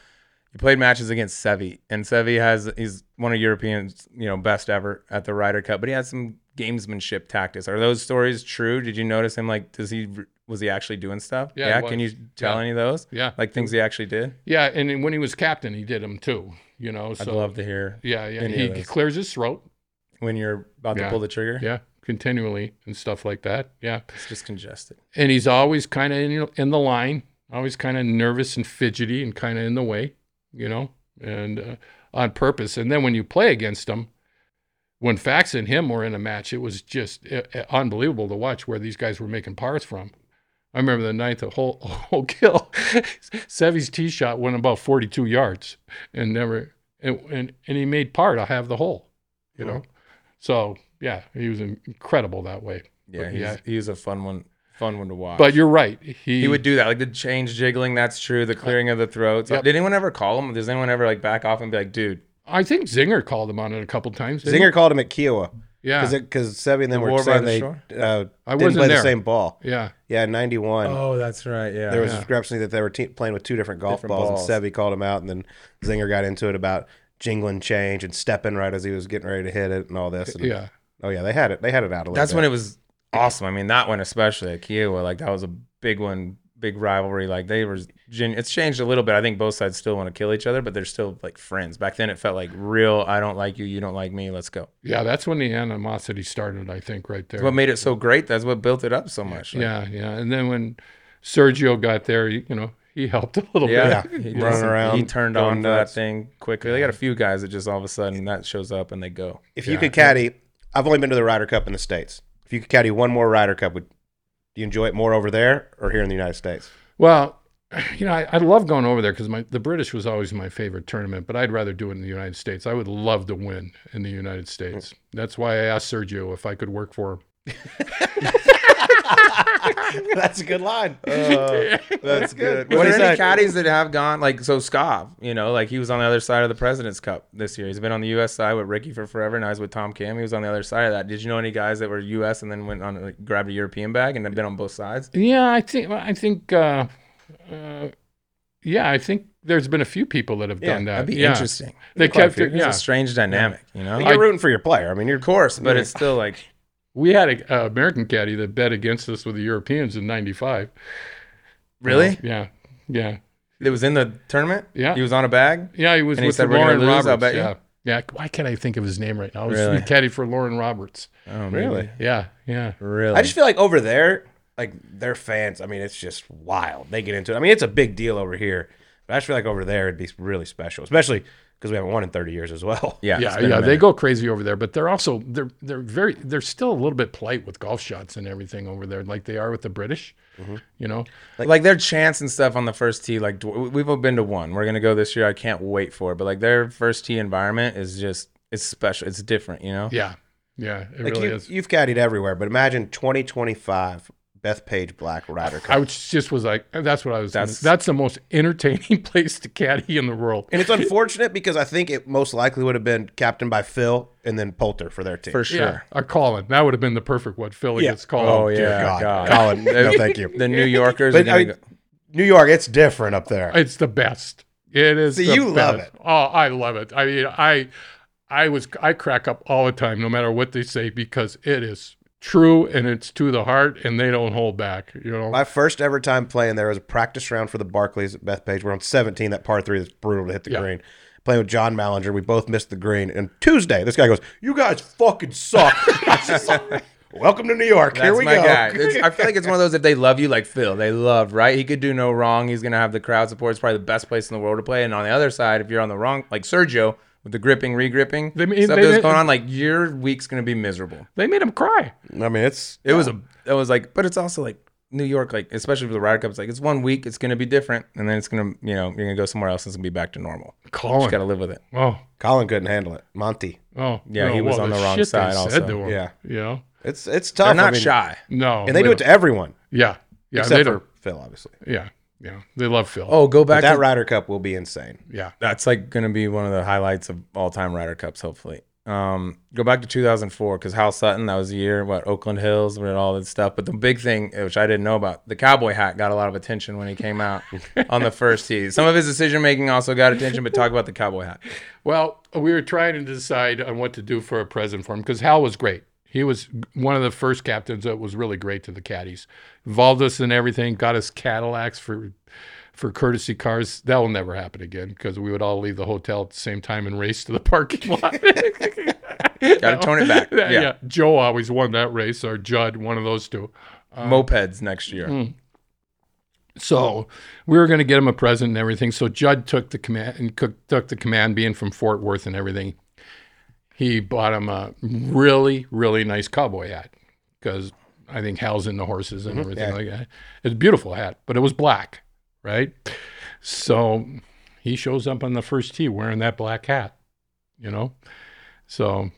You played matches against Seve, and Seve has he's one of Europeans, you know, best ever at the Ryder Cup, but he has some gamesmanship tactics. Are those stories true? Did you notice him? Like, does he was he actually doing stuff? Yeah, he Can you tell Yeah. any of those? yeah. Like things he actually did? Yeah, and when he was captain, he did them too. You know, I'd so love to hear yeah, yeah. He those. clears his throat. when you're about Yeah. to pull the trigger. Yeah, continually and stuff like that. Yeah, It's just congested. and he's always kind of in, in the line, always kind of nervous and fidgety and kind of in the way, you know, and uh, on purpose. And then when you play against him, when Fax and him were in a match, it was just uh, uh, unbelievable to watch where these guys were making pars from. I remember the ninth *laughs* whole whole kill. *laughs* Seve's tee shot went about 42 yards and never and and, and he made part. to have the hole, you know. So yeah, he was incredible that way. Yeah, But he's, yeah. he's a fun one, fun one to watch. But you're right. He, he would do that, like the change jiggling. That's true. The clearing of the throats. Yep. Did anyone ever call him? Does anyone ever like back off and be like, dude? I think Zinger called him on it a couple times. didn't Zinger called him at Kiawah he? yeah, because Seve and them The were War by saying the they Shore? uh, I didn't wasn't play there. the same ball. yeah, Yeah, in '91. Oh, that's right. Yeah, there was yeah. a discrepancy that they were te- playing with two different golf Different balls, balls. and Seve called him out, and then Zinger got into it about jingling change and stepping right as he was getting ready to hit it and all this. And, yeah. Oh yeah, they had it. They had it out a little. That's bit. when it was awesome. I mean, that one especially at Kiawah, like that was a big one, big rivalry. Like they were, gen- it's changed a little bit. I think both sides still want to kill each other, but they're still like friends. Back then, it felt like real. I don't like you, you don't like me. Let's go. Yeah, that's when the animosity started, I think, right there. What made it so great. That's what built it up so much. Like, yeah, yeah. And then when Sergio got there, you know, he helped a little Yeah, bit. he *laughs* Running around, He turned on for that thing quickly. They got a few guys that just all of a sudden that shows up and they go. If you could caddy, I've only been to the Ryder Cup in the states. If you could caddy one more Ryder Cup, would do you enjoy it more over there or here in the United States? Well, *sighs* you know, I, I love going over there because my the British was always my favorite tournament, but I'd rather do it in the United States. I would love to win in the United States. Hmm. That's why I asked Sergio if I could work for him. *laughs* *laughs* That's a good line. Uh, *laughs* that's good. Was What there is any that? caddies that have gone like so? Scott, you know, like he was on the other side of the President's Cup this year. He's been on the U.S. side with Rickie for forever. Now he's with Tom Kim. He was on the other side of that. Did you know any guys that were U.S. and then went on like, grabbed a European bag and have been on both sides? Yeah, I think I think uh, uh, yeah, I think there's been a few people that have Yeah, done that. That'd be yeah. interesting. They a kept few. it. It's a strange dynamic, you know. You're rooting for your player. I mean, you're of course, but it's still like we had an uh, American caddy that bet against us with the Europeans in '95. really. Yeah, yeah, It was in the tournament. Yeah. he was on a bag. yeah. He was And he with said, "We're Lauren lose, Roberts. I'll bet you." yeah, yeah. Why can't I think of his name right now? I was Really? the caddy for Loren Roberts. Oh, Really? maybe. Yeah, yeah. really. I just feel like over there, like their fans. I mean, it's just wild. They get into it. I mean, it's a big deal over here, but I just feel like over there it'd be really special, especially because we haven't won in 30 years as well. yeah, yeah, it's been a yeah, they go crazy over there, but they're also they're they're very they're still a little bit polite with golf shots and everything over there, like they are with the British. Mm-hmm. You know, like, their chants and stuff on the first tee. Like we've all been to one. We're gonna go this year. I can't wait for it. But like their first tee environment is just it's special. It's different, you know. yeah, yeah, it Like really you, is. you've caddied everywhere, but imagine 2025 Bethpage Black Ryder Cup. I was just was like, that's what I was. That's That's- that's the most entertaining *laughs* place to caddy in the world. and it's unfortunate because I think it most likely would have been captained by Phil and then Poulter for their team. For sure. Yeah, or Colin. That would have been the perfect one. Philly Yeah. gets called. Oh yeah, God. God. Colin, no, thank you. The New Yorkers. But are gonna I- go- New York, it's different up there. It's the best. It is. See, the you love it. Oh, I love it. I mean, I, I was, I crack up all the time, no matter what they say, because it is true and it's to the heart, and they don't hold back. You know. My first ever time playing there was a practice round for the Barclays at Bethpage. We're on 17, that par three that's brutal to hit the Yeah. green. Playing with John Mallinger, we both missed the green. And Tuesday, this guy goes, "You guys fucking suck." *laughs* Welcome to New York. That's Here we my go. guy. *laughs* It's- I feel like it's one of those if they love you like Phil, they love right. He could do no wrong. He's gonna have the crowd support. It's probably the best place in the world to play. And on the other side, if you're on the wrong, like Sergio with the gripping, regripping They made- stuff they that was made- going on, like your week's gonna be miserable. they made him cry. I mean, it's It was a, it was like, but it's also like New York, like especially for the Ryder Cup. It's like it's one week, it's gonna be different, and then it's gonna, you know, you're gonna go somewhere else and it's gonna be back to normal. Just Colin. gotta live with it. Oh, Colin couldn't handle it. Monty. oh. Yeah, no, he was well, on the wrong shit they side said also. to him, Yeah. You. It's it's tough. They're not I mean, shy. No. and they do it to everyone Yeah. Yeah. except they for. Phil, obviously. Yeah. Yeah. They love Phil. Oh, go But back that to Ryder Cup will be insane. Yeah. That's like going to be one of the highlights of all time Ryder Cups, hopefully. Um, go back to 2004 because Hal Sutton, that was the year, what, Oakland Hills, and all that stuff. But the big thing, which I didn't know about, the cowboy hat got a lot of attention when he came out *laughs* on the first tee. Some of his decision making also got attention, but talk about the cowboy hat. Well, we were trying to decide on what to do for a present for him because Hal was great. He was one of the first captains that was really great to the caddies. Involved us in everything, got us Cadillacs for for courtesy cars. That will never happen again because we would all leave the hotel at the same time and race to the parking lot. *laughs* Gotta tone it back. Yeah. Yeah. Joe always won that race, or Judd, one of those two. Mopeds next year. Mm. So we were going to get him a present and everything. So Judd took the command and took the command, being from Fort Worth and everything. He bought him a really, really nice cowboy hat because I think Hal's in the horses and everything yeah. like that. It's a beautiful hat, but it was black, right? So he shows up on the first tee wearing that black hat, you know. So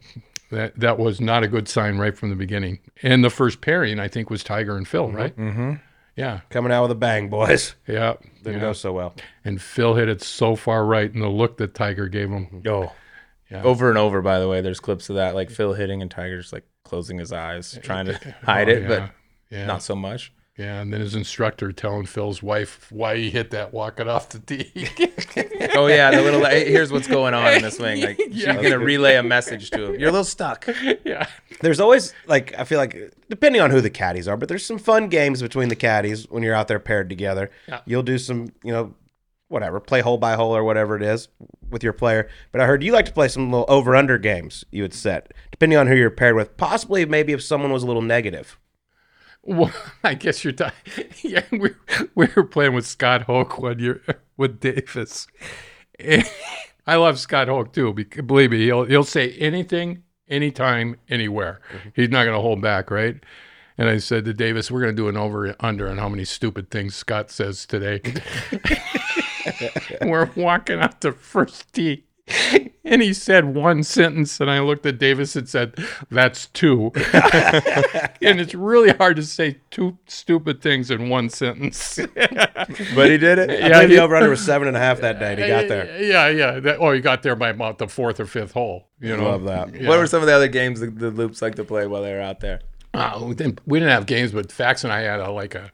that that was not a good sign right from the beginning. And the first pairing, I think, was Tiger and Phil, right? Mm-hmm. Yeah, Coming out with a bang, boys. yeah. Didn't yeah. go so well. And Phil hit it so far right, and the look that Tiger gave him. Oh, Yeah. Over and over, by the way, there's clips of that, like Phil hitting and Tiger's like closing his eyes, trying to *laughs* hide Oh, it, but yeah. yeah, not so much. yeah. And then his instructor telling Phil's wife why he hit that walking off the tee. *laughs* Oh yeah, the little hey, here's what's going on in the swing. *laughs* Like she's Yeah. gonna relay a message to him. You're a little stuck. yeah, there's always like I feel like depending on who the caddies are, but there's some fun games between the caddies when you're out there paired together. Yeah. You'll do some, you know, whatever, play hole by hole or whatever it is with your player. But I heard you like to play some little over under games you would set, depending on who you're paired with. Possibly maybe if someone was a little negative. Well, *laughs* I guess you're. T- *laughs* yeah, we we were playing with Scott one year *laughs* with Davis. And I love Scott Hoch too. Because believe me, he'll he'll say anything, anytime, anywhere. Mm-hmm. He's not going to hold back, right? And I said to Davis, "We're going to do an over under on how many stupid things Scott says today." *laughs* we're walking out to first tee. And he said one sentence, and I looked at Davis and said, "That's two. *laughs* and it's really hard to say two stupid things in one sentence. *laughs* But he did it. I Yeah, believe he- the over under was seven and a half that day, and he got there. Yeah, yeah. That, oh, he got there by about the fourth or fifth hole. You know, Love that. Yeah. What were some of the other games the, the loops like to play while they were out there? Uh, we, didn't, we didn't have games, but Fax and I had a, like a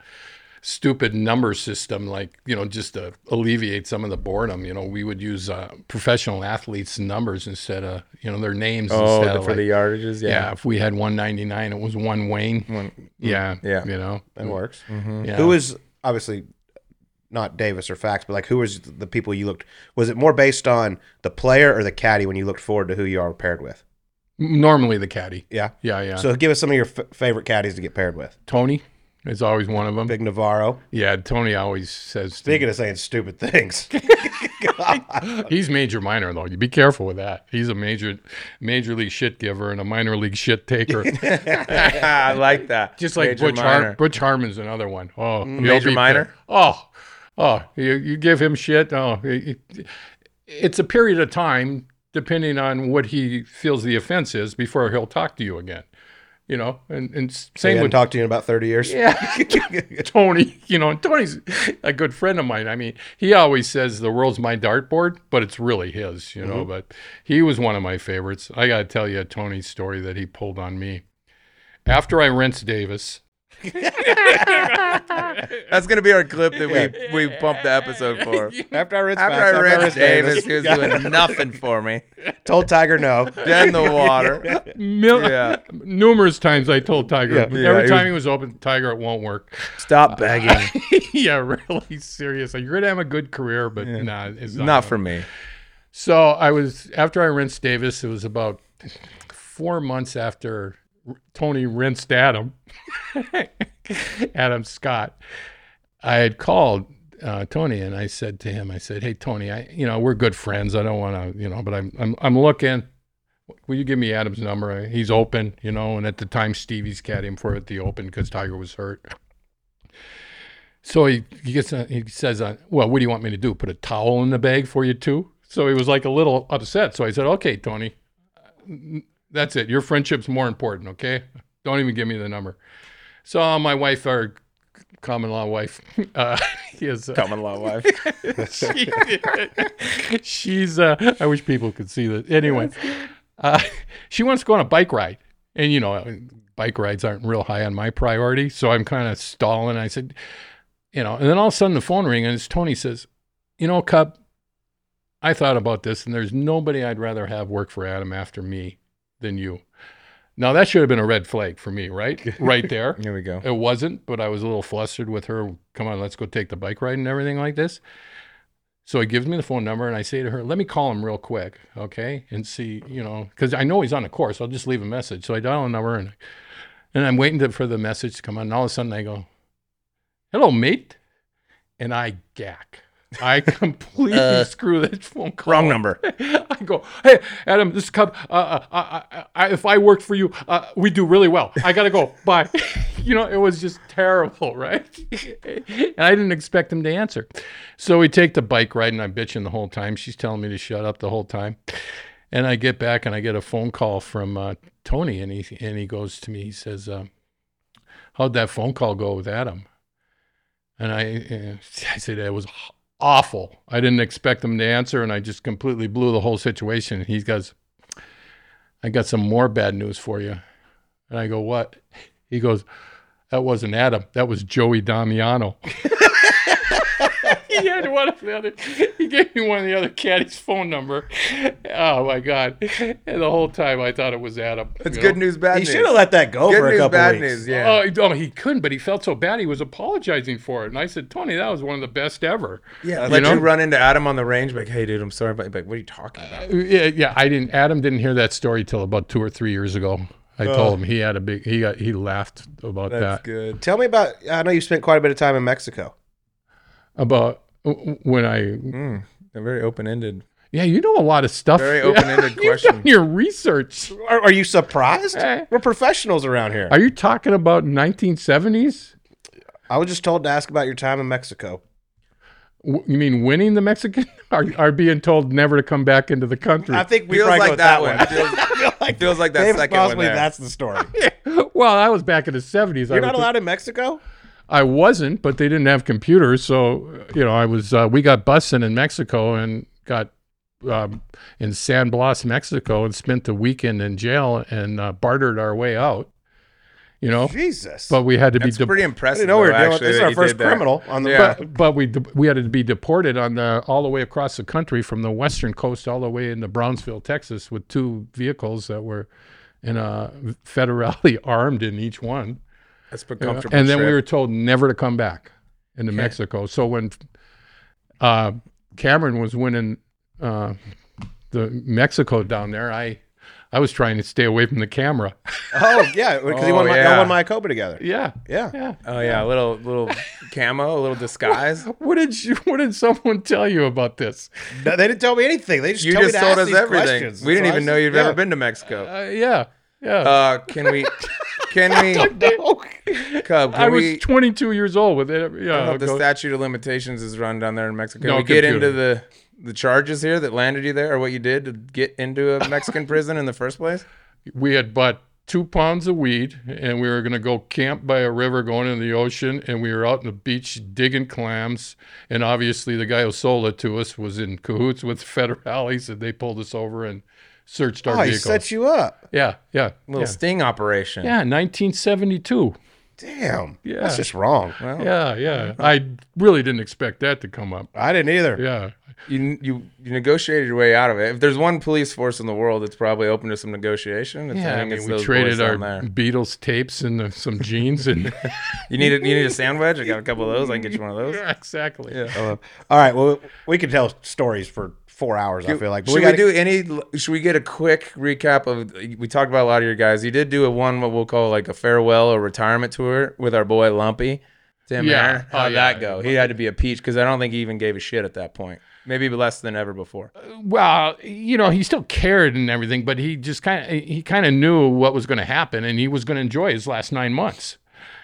stupid number system, like you know, just to alleviate some of the boredom. You know, we would use uh, professional athletes' numbers instead of you know their names. Oh, instead the, of for like, the yardages, yeah. yeah. If we had 199, it was one Wayne. One- Yeah, yeah. You know, That works. yeah. Who was obviously not Davis or Fax, but like who was the people you looked? Was it more based on the player or the caddy when you looked forward to who you are paired with? normally the caddy? Yeah. Yeah, yeah. So give us some of your f- favorite caddies to get paired with. Tony is always one of them. Big Navarro. Yeah, Tony always says. Speaking of saying stupid things, *laughs* He's major minor though. You be careful with that. He's a major major league shit giver and a minor league shit taker. *laughs* I like that. Just like Major Butch. Har- Butch Harmon's another one. Oh, mm, he'll Major minor? Oh, oh, you, you give him shit. Oh, it- it- it's a period of time depending on what he feels the offense is before he'll talk to you again. You know, and and same with talked to you in about thirty years. yeah, *laughs* Tony. You know, Tony's a good friend of mine. I mean, he always says the world's my dartboard, but it's really his. You know, mm-hmm. but he was one of my favorites. I got to tell you a Tony story that he pulled on me after I rinsed Davis. *laughs* That's gonna be our clip that we we pumped the episode for. *laughs* After I rinsed, After I rinsed Davis, Davis, he was doing nothing for me. told Tiger no. Dead in the *laughs* water. Mil- Yeah. Numerous times I told Tiger. Yeah. Every Yeah, he time he was open, Tiger, it won't work. Stop begging. yeah, really serious. Like, you're gonna have a good career, but nah, it's not, Not for me. So I was after I rinsed Davis. It was about four months after Tony rinsed Adam, *laughs* Adam Scott. I had called uh, Tony and I said to him, I said, "Hey Tony, I you know we're good friends. I don't want to you know, but I'm I'm I'm looking. Will you give me Adam's number? He's open, you know." And at the time, Stevie's caddying for it at the Open because Tiger was hurt. So he, he gets uh, he says, uh, "Well, what do you want me to do? Put a towel in the bag for you too?" So he was like a little upset. So I said, "Okay, Tony, that's it. Your friendship's more important. Okay, don't even give me the number." So uh, my wife, our common law wife, uh, *laughs* is uh, Common law wife. *laughs* she- she's uh, I wish people could see that. Anyway, uh, she wants to go on a bike ride, and you know, bike rides aren't real high on my priority, so I'm kind of stalling. I said, you know, and then all of a sudden the phone ring, and it's Tony says, you know, Cub, I thought about this, and there's nobody I'd rather have work for Adam after me than you. Now that should have been a red flag for me, right? *laughs* Right there. Here we go. It wasn't, but I was a little flustered with her. Come on, let's go take the bike ride and everything like this. So he gives me the phone number, and I say to her, "Let me call him real quick, okay, and see, you know, because I know he's on the course. I'll just leave a message." So I dial a number, and and I'm waiting to, for the message to come on. And all of a sudden, I go, "Hello, mate," and I gack. I *laughs* completely Uh, screw that phone call. Wrong number. *laughs* I go, hey, Adam, this is Cub. Uh, uh, uh, uh, uh, if I worked for you, uh, we do really well. I gotta go. *laughs* Bye. you know, it was just terrible, right? and I didn't expect him to answer. So we take the bike ride, and I'm bitching the whole time. She's telling me to shut up the whole time. And I get back, and I get a phone call from uh, Tony, and he and he goes to me. He says, uh, "How'd that phone call go with Adam?" And I, uh, I said it was awful. I didn't expect him to answer, and I just completely blew the whole situation. He goes, I got some more bad news for you. And I go, What? He goes, That wasn't Adam. That was Joey Damiano. *laughs* he had one of the other, he gave me one of the other caddies' phone number. Oh my God. And the whole time I thought it was Adam. It's good know? news, bad He news. He should have let that go Good for a couple bad weeks. news. Yeah. Oh, oh, he couldn't, but he felt so bad. He was apologizing for it. And I said, Tony, that was one of the best ever. yeah. you Let you, run into Adam on the range, like, hey, dude, I'm sorry, but like, what are you talking about? Uh, yeah, yeah. I didn't. Adam didn't hear that story till about two or three years ago. I Oh. told him he had a big. He got. He laughed about That's that. good. Tell me about. I know you spent quite a bit of time in Mexico. About w- when I. Mm, very open ended. Yeah, you know a lot of stuff. Very *laughs* open-ended *laughs* question. done your research. Are, are you surprised? Eh. We're professionals around here. Are you talking about 1970s? I was just told to ask about your time in Mexico. W- You mean winning the Mexican? *laughs* Are, are being told never to come back into the country? I think we Feels probably go like that that, one. one. Feels- like feels like that maybe second one possibly that's the story. well, I was back in the 70s. You're not was- allowed in Mexico. I wasn't, but they didn't have computers, so you know I was. Uh, we got busing in Mexico and got um, in San Blas, Mexico, and spent the weekend in jail and uh, bartered our way out. You know, Jesus. but we had to That's be. de- pretty I impressive. didn't know we were though, doing. actually, This is our first did that. criminal on the. Yeah. but, but we de- we had to be deported on the all the way across the country from the western coast all the way into Brownsville, Texas, with two vehicles that were in a federally *laughs* armed in each one. That's a comfortable. and then we were told never to come back into Okay. Mexico. So when uh, Cameron was winning uh, the Mexico down there, I I was trying to stay away from the camera. *laughs* Oh yeah, because he Oh, won. My, yeah. Y'all won Mayakoba together. yeah, Yeah. yeah. Oh yeah, a little little camo, a little disguise. *laughs* What did you? What did someone tell you about this? No, they didn't tell me anything. They just You told just me to told ask us these everything. questions. We didn't So I even know you'd yeah. ever been to Mexico. Uh, yeah, yeah. Uh, can we? Can we? *laughs* Cub, can I was we? 22 years old with it. I don't know Yeah, if the statute of limitations is run down there in Mexico. Can No we get computer. into the the charges here that landed you there, or what you did to get into a Mexican *laughs* prison in the first place? we had bought two pounds of weed and we were going to go camp by a river going into the ocean and we were out on the beach digging clams and obviously the guy who sold it to us was in cahoots with *laughs* federales and they pulled us over and searched our Oh, he vehicle set you up. yeah yeah little yeah. sting operation. yeah 1972 Damn. Yeah. That's just wrong. Well, yeah yeah i really didn't expect that to come up I didn't either. yeah you, you you negotiated your way out of it. If there's one police force in the world that's probably open to some negotiation, it's, yeah I i mean it's we traded our beatles tapes and uh, some jeans and *laughs* *laughs* You need a, you need a sandwich. I got a couple of those. I can get you one of those. yeah, exactly Yeah. Uh, all right. Well, we can tell stories for four hours. I feel like. But should we, gotta- do any? Should we get a quick recap of? We talked about a lot of your guys. You did do a one what we'll call like a farewell or retirement tour with our boy Lumpy. Tim Yeah. Herron. Oh, How'd Oh, yeah. that go? He had to be a peach because I don't think he even gave a shit at that point. Maybe less than ever before. Uh, well, you know, he still cared and everything, but he just kind of he kind of knew what was going to happen, and he was going to enjoy his last nine months.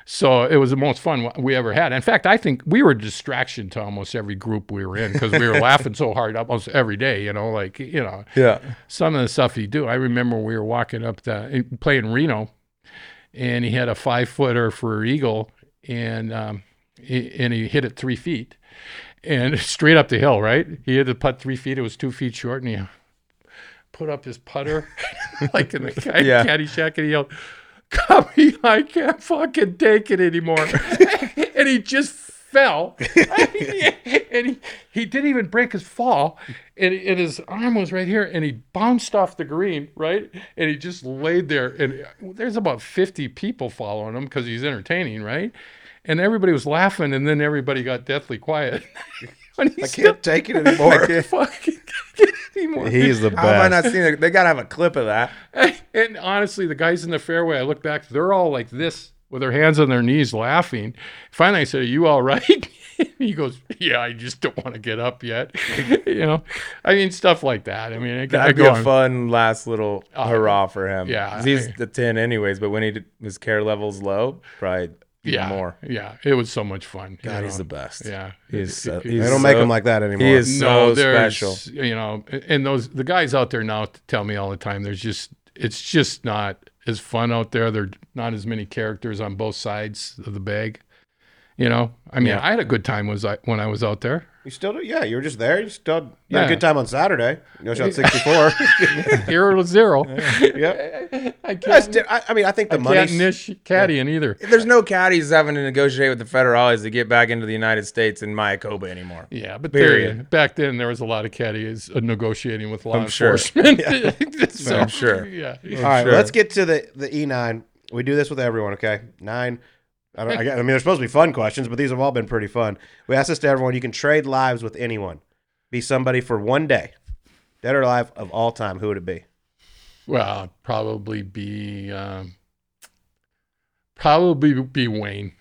So it was the most fun we ever had. In fact, I think we were a distraction to almost every group we were in because we were *laughs* laughing so hard almost every day. You know, like you know, Yeah. some of the stuff he do. I remember we were walking up the playing Reno, and he had a five footer for eagle, and um, he, and he hit it three feet, and *laughs* straight up the hill. Right, he had to putt three feet. It was two feet short, and he put up his putter *laughs* like in the guy Yeah. Caddyshack, and he yelled. Cubby, I can't fucking take it anymore. *laughs* and he just fell. *laughs* and he, he didn't even break his fall. And, and his arm was right here. And he bounced off the green, right? And he just laid there. And there's about 50 people following him because he's entertaining, right? And everybody was laughing. And then everybody got deathly quiet. *laughs* and I he's still can't take it anymore. *laughs* I can't fucking get anymore. He's the How have I best. not seen it? They gotta have a clip of that. And honestly, the guys in the fairway, I look back, they're all like this with their hands on their knees laughing. Finally, I said, Are you all right? *laughs* he goes, Yeah, I just don't want to get up yet. *laughs* you know, I mean, stuff like that. I mean, I, I That'd be go a on. fun last little Oh, hurrah for him. yeah. 'Cause he's the ten anyways. But when he did, his care levels low, probably even Yeah. more. Yeah. It was so much fun. you God, he's the best. Yeah. He is so- It- it- he's They don't make so- them like that anymore. He is so special. You know, and those the guys out there now tell me all the time. There's just it's just not as fun out there. There's not as many characters on both sides of the bag. You know, I mean, Yeah. I had a good time was I when I was out there. You still do? Yeah, you were just there. You still you had Yeah. a good time on Saturday. You know, shot 64. *laughs* Zero to *laughs* zero. yeah. I That's can't, di- I, I mean, I think the I money. can't niche caddying either. There's no caddies having to negotiate with the federales to get back into the United States in Mayakoba anymore. Yeah, but Period. there, back then there was a lot of caddies uh, negotiating with law I'm sure. enforcement. *laughs* so, I'm sure. Yeah. All right, sure. let's get to the the E9. We do this with everyone, okay? Nine. I, don't, I, got- I mean, there's supposed to be fun questions, but these have all been pretty fun. We ask this to everyone. You can trade lives with anyone. Be somebody for one day, dead or alive of all time. Who would it be? Well, probably be um, probably be Wayne.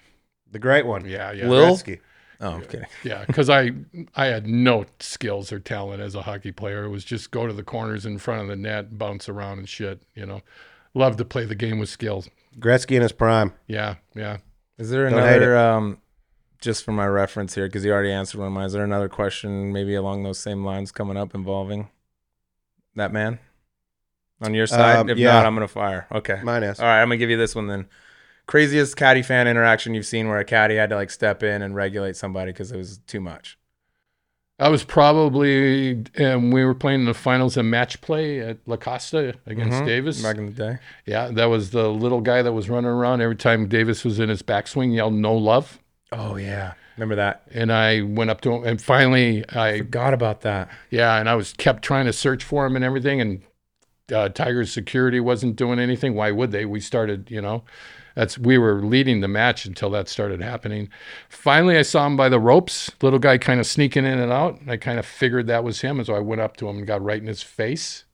The great one. Yeah, yeah, Lil? Gretzky. Oh, I'm yeah. Because I I had no skills or talent as a hockey player. It was just go to the corners in front of the net, bounce around and shit. You know, love to play the game with skills. Gretzky in his prime. Yeah, yeah. Is there Don't another, um, just for my reference here, because you already answered one of mine, is there another question maybe along those same lines coming up involving that man on your side? Um, if yeah. not, I'm going to fire. Okay. Mine is. All right, I'm going to give you this one then. Craziest caddy fan interaction you've seen where a caddy had to like step in and regulate somebody because it was too much. I was probably, um, we were playing in the finals in match play at La Costa against Mhm. Davis. Back in the day. Yeah, that was the little guy that was running around every time Davis was in his backswing, yelled "No love," Oh, yeah. Remember that? and I went up to him, and finally, I Forgot about that. yeah, and I was kept trying to search for him and everything, and uh, Tiger's security wasn't doing anything. Why would they? We started, you know, that's we were leading the match until that started happening. Finally, I saw him by the ropes, little guy kind of sneaking in and out. And I kind of figured that was him, and so I went up to him and got right in his face,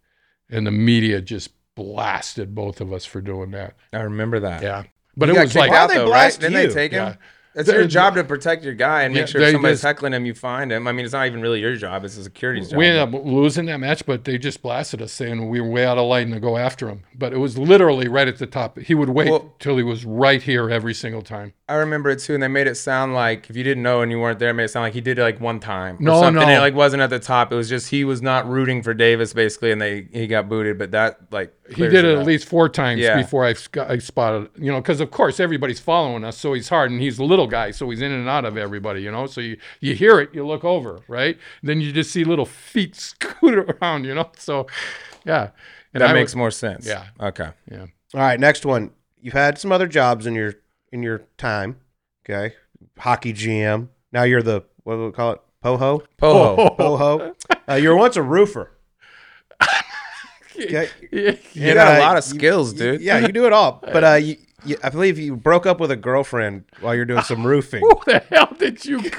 and the media just blasted both of us for doing that. I remember that. Yeah, but He it was like out Why'd they though, right? blast Didn't you? they take him? Yeah. It's your job to protect your guy and make Yeah, sure if somebody's just- heckling him, you find him. I mean, it's not even really your job; it's the security's job. We ended up losing that match, but they just blasted us saying we were way out of line to go after him. But it was literally right at the top. He would wait Well- till he was right here every single time. I remember it too, and they made it sound like if you didn't know and you weren't there, it made it sound like he did it like one time. Or No, something. no. It like wasn't at the top. It was just he was not rooting for Davis basically, and they he got booted. But that like He did it up. at least four times Yeah. before I, sc- I spotted, you know, because of course everybody's following us, so he's hard, and he's a little guy, so he's in and out of everybody, you know. So you you hear it, you look over, right? Then you just see little feet *laughs* scoot around, you know. So, yeah, and That I makes was- more sense. Yeah. Okay. yeah. All right, next one. You've had some other jobs in your in your time. Okay, hockey GM. Now you're the what do we call it? Poho. Poho. Poho. Uh, you were once a roofer. Yeah. You got a uh, lot of skills, you- dude. yeah, you do it all. *laughs* But uh, you, you, I believe you broke up with a girlfriend while you're doing some *laughs* roofing. Who the hell did you? *laughs*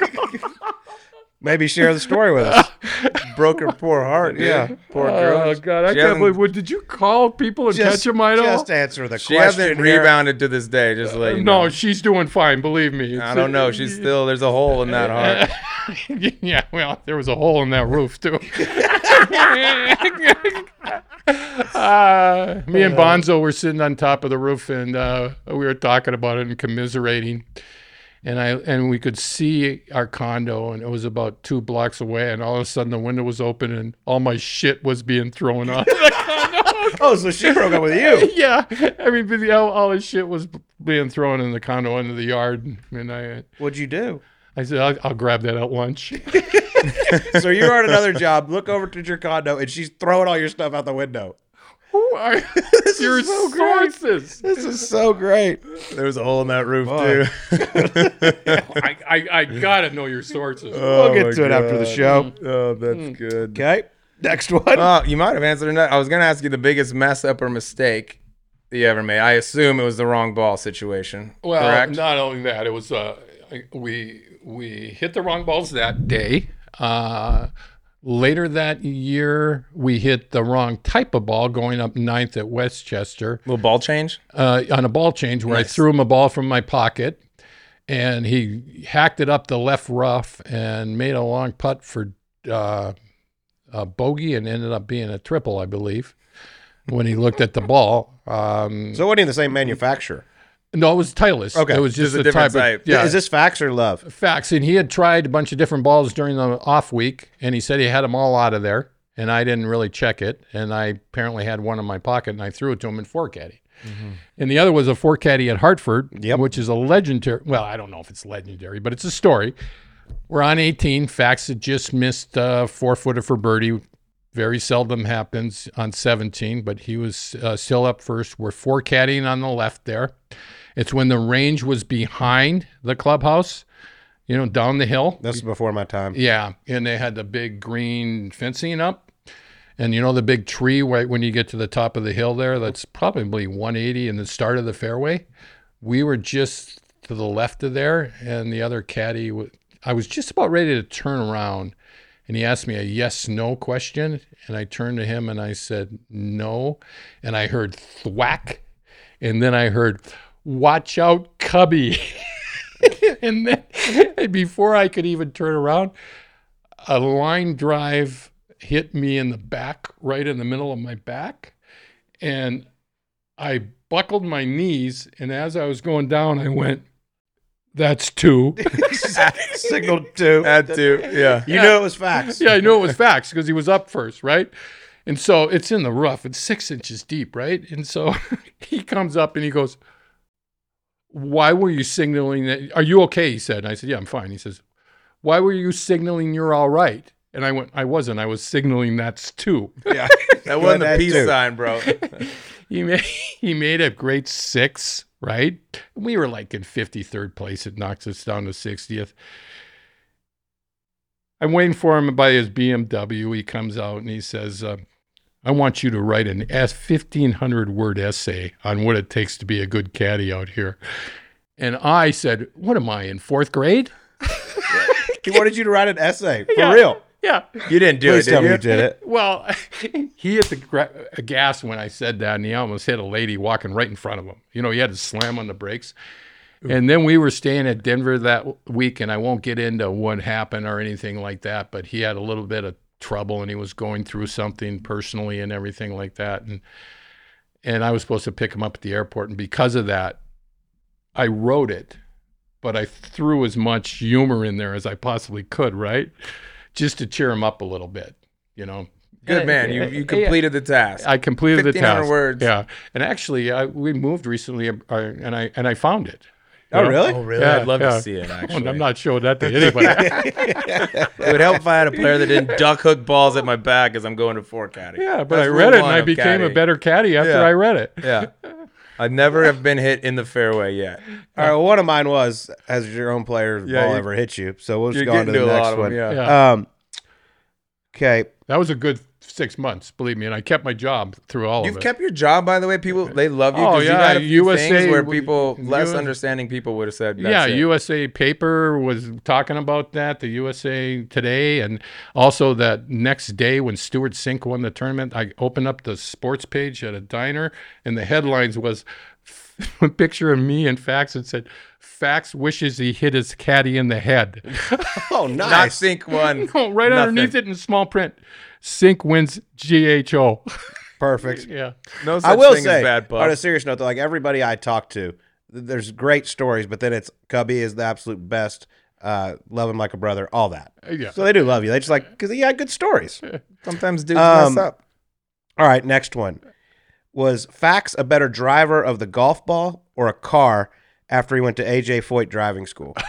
Maybe share the story with us. *laughs* Broke her poor heart. Yeah. Poor girl. Oh. God, I She can't hasn't- believe. What did you call people and Just, catch them at all? just answer the She question. hasn't here. rebounded to this day. Just to let you no, know. she's doing fine. Believe me. I don't know. She's still there's a hole in that heart. *laughs* yeah, well, there was a hole in that roof too. uh, *laughs* me and Bonzo were sitting on top of the roof, and uh, we were talking about it and commiserating. And I and we could see our condo, and it was about two blocks away. And all of a sudden, the window was open, and all my shit was being thrown out. *laughs* Oh, so she broke up with you. *laughs* yeah, everybody, all, all his shit was being thrown in the condo into the yard. And I, What'd you do? I said, I'll, I'll grab that at lunch. *laughs* So you're on another job. Look over to your condo, and she's throwing all your stuff out the window. Who are *laughs* your so great. sources? This is so great. There was a hole in that roof Fuck. too. *laughs* I, I, I gotta know your sources. *laughs* We'll get to it after the show. Oh, that's good. Okay. Next one. Oh, you might have answered that. I was gonna ask you the biggest mess up or mistake that you ever made. I assume it was the wrong ball situation. Well, correct? not only that, it was uh, we we hit the wrong balls that day. Uh, later that year, we hit the wrong type of ball going up ninth at Westchester Little ball change. uh, on a ball change where I threw him a ball from my pocket, and he hacked it up the left rough and made a long putt for uh, a bogey and ended up being a triple, I believe. When he looked at the ball, um, So it wasn't even the same manufacturer. No, it was Titleist. Okay, it was just, just a a different type of yeah. Is this Fax or love? Fax? And he had tried a bunch of different balls during the off week, and he said he had them all out of there, and I didn't really check it, and I apparently had one in my pocket, and I threw it to him in four caddy. And the other was a four caddy at Hartford, Yep. which is a legendary. Well, I don't know if it's legendary, but it's a story. We're on 18. Fax had just missed uh, four footer for birdie. Very seldom happens on 17, but he was uh, still up first. We're four caddying on the left there. It's when the range was behind the clubhouse, you know, down the hill. This is before my time. Yeah, and they had the big green fencing up, and you know the big tree right when you get to the top of the hill there. That's probably 180 in the start of the fairway. We were just to the left of there, and the other caddy. I was just about ready to turn around, and he asked me a yes/no question, and I turned to him and I said no, and I heard thwack, and then I heard, "Watch out, Cubby." *laughs* and then and before I could even turn around, a line drive hit me in the back, right in the middle of my back. And I buckled my knees. And as I was going down, I went, That's two. *laughs* Signal two. Had to. Yeah. You knew it was Fax. yeah, I knew it was Fax because he was up first, right? And so it's in the rough, it's six inches deep, right? And so *laughs* he comes up and he goes, Why were you signaling that? Are you okay? He said. And I said, Yeah, I'm fine. He says, Why were you signaling you're all right? And I went, I wasn't. I was signaling that's two. *laughs* Yeah. That wasn't the peace too. sign, bro. *laughs* he made he made a great six, right? We were like in 53rd place. It knocks us down to 60th. I'm waiting for him by his BMW. He comes out and he says, uh, I want you to write an S 1500 word essay on what it takes to be a good caddy out here. And I said, What am I in fourth grade? *laughs* He wanted you to write an essay for Yeah. real. Yeah. You didn't do Please it, tell did me you? you did it. *laughs* Well, *laughs* he hit the gra- uh, gas when I said that, and he almost hit a lady walking right in front of him. You know, he had to slam on the brakes. And then we were staying at Denver that week, and I won't get into what happened or anything like that, but he had a little bit of trouble, and he was going through something personally and everything like that. And and I was supposed to pick him up at the airport, and because of that, I wrote it, but I threw as much humor in there as I possibly could, right? Just to cheer him up a little bit, you know. Good man. You you completed the task. I completed the 1,500 task. words. Yeah, and actually, I, we moved recently, uh, and I and I found it. Oh, really? Oh, really? Yeah, I'd love yeah. to see it. *laughs* Actually, I'm not showing that to anybody. *laughs* It would help if I had a player that didn't duck hook balls at my back as I'm going to four caddy. yeah, but That's I read it, and I of became a better caddy after Yeah. I read it. Yeah. *laughs* I never have been hit in the fairway yet. All right. Well, one of mine was has your own player Yeah, ball you- ever hit you? So we'll just go on to the next one. them. Yeah. Yeah. Um. Okay. That was a good six months, believe me, and I kept my job through all You've of it. You've kept your job, by the way. People they love you. Oh, yeah, few USA things where people less understanding people would have said, yeah, it. USA Paper was talking about that, the USA Today, and also that next day when Stewart Cink won the tournament, I opened up the sports page at a diner, and the headlines was *laughs* a picture of me and Fax and said, "Fax wishes he hit his caddy in the head." *laughs* Oh, nice. not Cink one. No, right Nothing. underneath it in small print, Cink wins GHO. Perfect. *laughs* yeah, No such I will thing say, as bad on a serious note, though, like everybody I talk to, there's great stories, but then it's Cubby is the absolute best. Uh, love him like a brother, all that. yeah. So they do love you. They just like because he had good stories. *laughs* Sometimes dudes Um, mess up. All right, next one. Was Fax a better driver of the golf ball or a car after he went to AJ Foyt driving school? *laughs*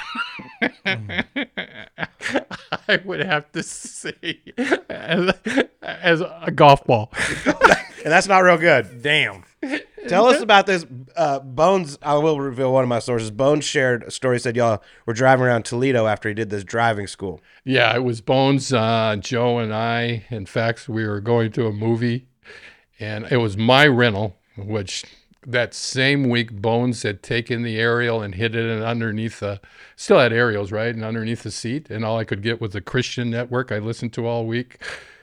I would have to say as, as a golf ball. *laughs* and that's not real good. Damn. Tell us about this. Uh, Bones, I will reveal one of my sources. Bones shared a story, said y'all were driving around Toledo after he did this driving school. Yeah, it was Bones, uh, Joe, and I. In fact, we were going to a movie, and it was my rental, which that same week, Bones had taken the aerial and hid it underneath the, still had aerials, right? And underneath the seat. And all I could get was the Christian network I listened to all week.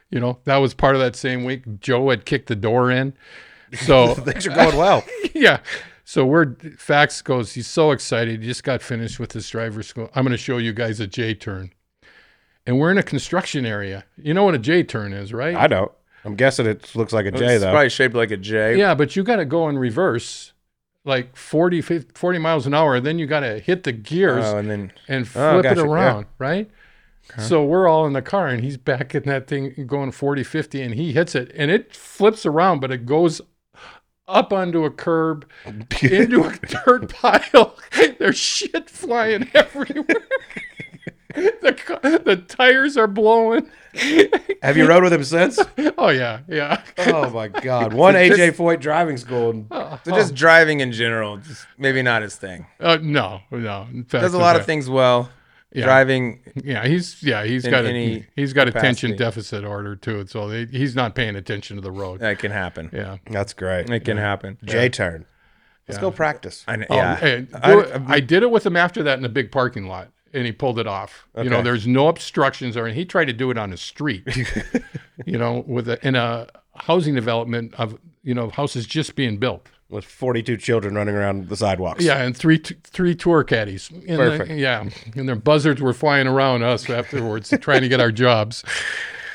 You know, that was part of that same week. Joe had kicked the door in. So *laughs* Things are going well. *laughs* yeah. So we're Fax goes, he's so excited. He just got finished with his driver's school. I'm going to show you guys a J turn. And we're in a construction area. You know what a J turn is, right? I don't. I'm guessing it looks like a J it's though. probably shaped like a J. yeah, but you got to go in reverse like 40, 50, 40 miles an hour. Then you got to hit the gears Oh, and then and Oh, flip gotcha, it yeah. around, right? So we're all in the car and he's back in that thing going 40, 50 and he hits it and it flips around, but it goes up onto a curb, *laughs* into a dirt pile. *laughs* There's shit flying *laughs* everywhere. *laughs* the, the tires are blowing. *laughs* Have you rode with him since? *laughs* Oh, yeah, yeah. oh my God! One AJ Foyt driving school. And Oh, so just driving in general, just maybe not his thing. uh, no, no. Fact, Does a in lot of things well. Yeah. Driving, Yeah, he's yeah he's in got a he's got attention deficit order to it, so he, he's not paying attention to the road. that can happen. Yeah. That's great. It can happen. J turn. Let's Yeah. go practice. I, kn- Oh, yeah. and I- do I, did it with him after that in a big parking lot, and he pulled it off. You know, there's no obstructions, or and he tried to do it on the street. *laughs* you know, with a, in a housing development of you know houses just being built. With 42 children running around the sidewalks. Yeah, and three t- three tour caddies. And the- Perfect. yeah, and their buzzards were flying around us afterwards, trying to get our jobs. *laughs*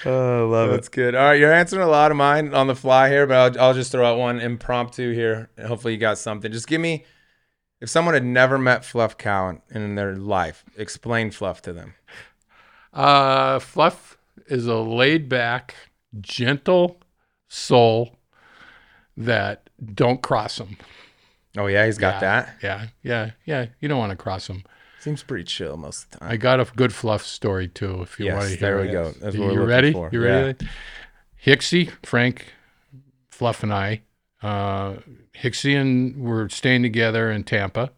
Oh, I love it. That's good. All right, you're answering a lot of mine on the fly here, but I'll, I'll just throw out one impromptu here. Hopefully, you got something. Just give me, if someone had never met Fluff Cowan in their life, explain Fluff to them. Uh, Fluff is a laid back, gentle soul that don't cross him. Oh yeah, he's got Yeah. that. Yeah, yeah, yeah. You don't want to cross him. Seems pretty chill most of the time. I got a good fluff story too. If you Yes, want to hear there we it. go. That's you ready? for. You ready? Hicksy, Frank, Fluff, and I. Uh, Hicksy and were staying together in Tampa,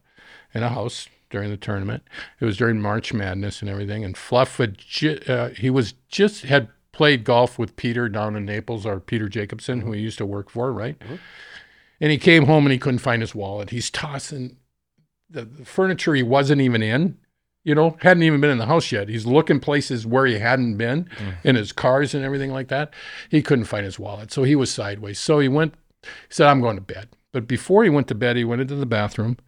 in a house during the tournament. It was during March Madness and everything. And Fluff had ju- uh, he was just had played golf with Peter down in Naples, or Peter Jacobsen, who he used to work for, right? And he came home and he couldn't find his wallet. He's tossing the, the furniture he wasn't even in, you know, hadn't even been in the house yet. He's looking places where he hadn't been in his cars and everything like that. He couldn't find his wallet. So he was sideways. So he went, he said, I'm going to bed. But before he went to bed, he went into the bathroom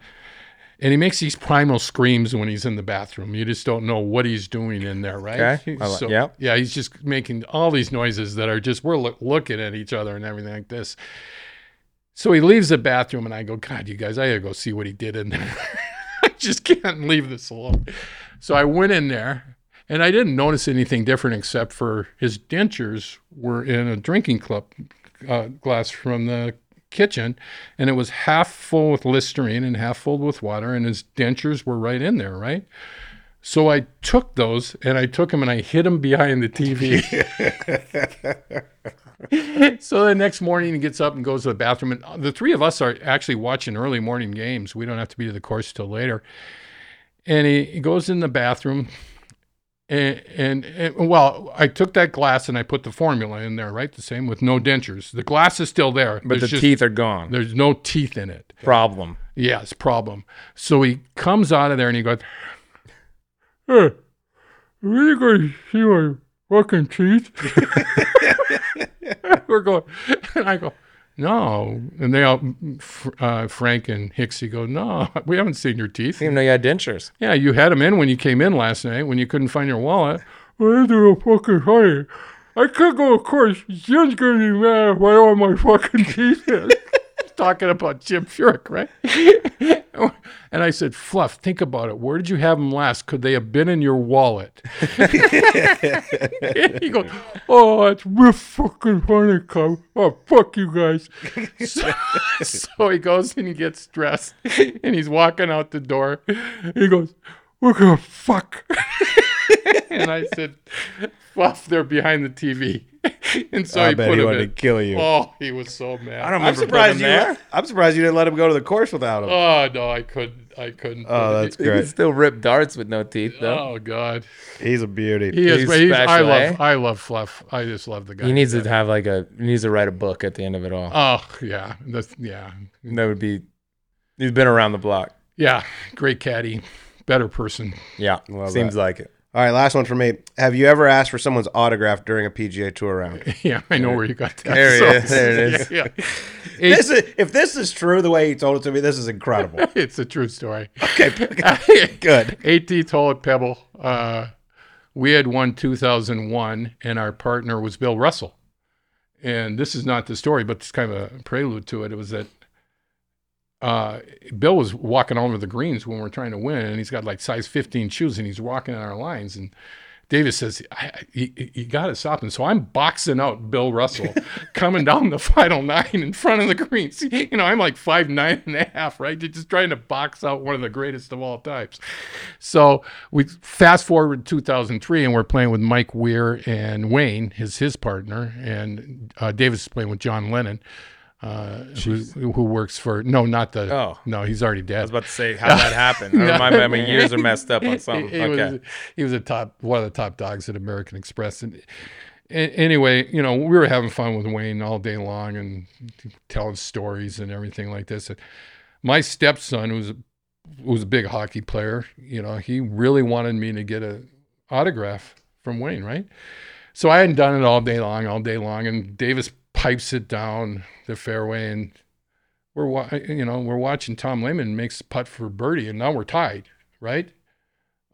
and he makes these primal screams when he's in the bathroom. You just don't know what he's doing in there, right? Okay. Li- So, yep. Yeah, he's just making all these noises that are just, we're look, looking at each other and everything like this. So he leaves the bathroom, and I go, God, you guys, I gotta go see what he did in there. *laughs* I just can't leave this alone. So I went in there, and I didn't notice anything different except for his dentures were in a drinking cup uh, glass from the kitchen, and it was half full with Listerine and half full with water, and his dentures were right in there, right? So I took those and I took them and I hid them behind the TV. *laughs* *laughs* so the next morning he gets up and goes to the bathroom and the three of us are actually watching early morning games we don't have to be to the course till later and he, he goes in the bathroom and, and and well i took that glass and i put the formula in there right the same with no dentures the glass is still there but the just- teeth are gone. there's no teeth in it Problem. Yes, problem. So he comes out of there and he goes, Hey, are you going to see my fucking teeth? *laughs* *laughs* We're going, and I go, No. And they all, uh, Frank and Hicksy go, No, *laughs* we haven't seen your teeth. even know you had dentures. Yeah, you had them in when you came in last night when you couldn't find your wallet. They're a fucking funny. I could go, of course. Jim's gonna be mad if I don't have my fucking teeth in. *laughs* Talking about Jim Furyk, right? *laughs* *laughs* and I said, Fluff, think about it. Where did you have them last? Could they have been in your wallet? *laughs* he goes, Oh, that's real fucking funny, cub. Oh, fuck you guys. *laughs* So, so he goes and he gets dressed and he's walking out the door. He goes, We're gonna fuck. And I said, Fluff, they're behind the TV. *laughs* and so I he bet put he him wanted in. to kill you. Oh, he was so mad. I don't I'm remember surprised you. putting him there. I'm surprised you didn't let him go to the course without him. Oh no, I couldn't. I couldn't. Oh, that's You can great. still rip darts with no teeth, though. Oh God, He's a beauty. he is. He's He's, I special, love. eh? I love Fluff. I just love the guy. he needs to have like a. He needs to write a book at the end of it all. Oh yeah, that's yeah, that would be. He's been around the block. yeah. Great caddy, better person. Yeah, Love seems like it. All right, last one for me. Have you ever asked for someone's autograph during a PGA Tour round? *laughs* Yeah, I know where you got that. There So- is. There it is. *laughs* Yeah, yeah. Eight- This is, if this is true the way he told it to me, this is incredible. *laughs* it's a true story. Okay, good. 18th hole at Pebble. Uh, we had won 2001, and our partner was Bill Russell. And this is not the story, but it's kind of a prelude to it. It was that uh, Bill was walking over the greens when we are trying to win, and he's got like size 15 shoes, and he's walking on our lines. And Davis says, I, I, "You, you got to stop him." So I'm boxing out Bill Russell, *laughs* coming down the final nine in front of the greens. *laughs* You know, I'm like five nine and a half, right? Just trying to box out one of the greatest of all times. So we fast forward to 2003, and we're playing with Mike Weir and Wayne, his his partner, and uh, Davis is playing with John Lennon. Uh, who, who works for no, not the Oh. no, he's already dead. I was about to say how that happened. I *laughs* remind me years are *laughs* messed up on something. He, he okay. was he was a top one of the top dogs at American Express. And anyway, you know, we were having fun with Wayne all day long and telling stories and everything like this. And my stepson, who's was a big hockey player, you know, he really wanted me to get a autograph from Wayne, right? So I hadn't done it all day long, all day long, and Davis pipes it down the fairway, and we're wa- you know we're watching Tom Lehman makes a putt for birdie, and now we're tied, right?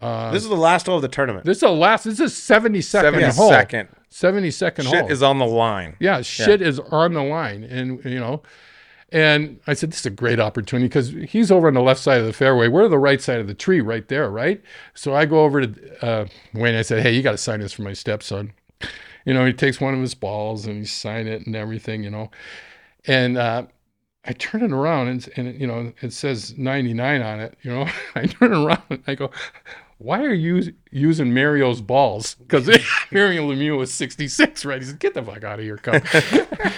Uh, This is the last hole of the tournament. this is the last. This is seventy second hole. second. Seventy second Shit hole. is on the line. yeah, shit is on the line, and you know. And I said, this is a great opportunity because he's over on the left side of the fairway. We're the right side of the tree right there, right? So I go over to uh, Wayne. I said, hey, you got to sign this for my stepson. You know, he takes one of his balls and he sign it and everything, you know. And uh, I turn it around and, and, you know, it says 99 on it, you know. *laughs* I turn it around and I go, why are you using Mario's balls? Because *laughs* Mario Lemieux was 66, right? He said, get the fuck out of here, come. *laughs*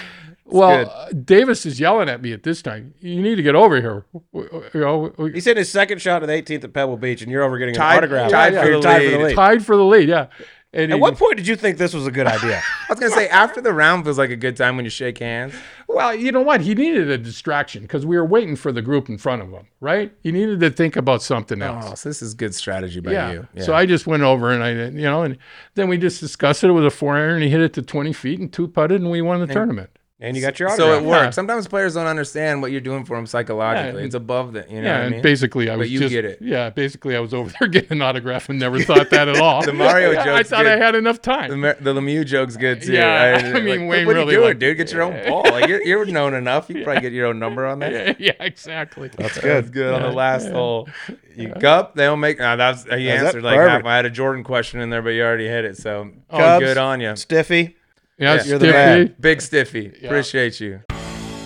well, uh, Davis is yelling at me at this time. You need to get over here. You know, we- He's hitting his second shot at the 18th at Pebble Beach, and you're over getting an Tied- autograph. tied Yeah, for you're the tied for the lead. tied for the lead, yeah. And At what point did you think this was a good idea? I was gonna say after the round feels like a good time when you shake hands. Well, you know what? He needed a distraction because we were waiting for the group in front of him, right? He needed to think about something oh, else. Oh, so this is good strategy by yeah. you. So I just went over and I, you know, and then we just discussed it. It was a four iron. He hit it to 20 feet and two putted, and we won the tournament. And you got your autograph. so it works. Yeah. Sometimes players don't understand what you're doing for them psychologically. Yeah. it's above the, you know yeah. what I and mean? basically, I was you just, get it. Yeah. Basically, I was over *laughs* there getting an autograph and never thought that at all. *laughs* The Mario jokes. I thought good. I had enough time. Mer- the Lemieux joke's good too. Yeah, I mean, like, Wayne what really are you doing, liked- dude? Get your own ball. Like you're, *laughs* you're known enough. You probably get your own number on that. yeah, exactly. That's good. That's good. good on the last yeah. hole. You cup, they don't make. Nah, that's he That's it. answered like Perfect. half. I had a Jordan question in there, but you already hit it. So Cubs. good on you, Stiffy. Yeah, Yeah. You're the man. big stiffy. Yeah. Appreciate you.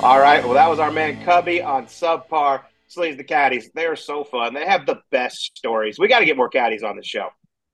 All right. Well, that was our man Cubby on subpar. Sleaze the caddies. They are so fun. They have the best stories. We got to get more caddies on the show.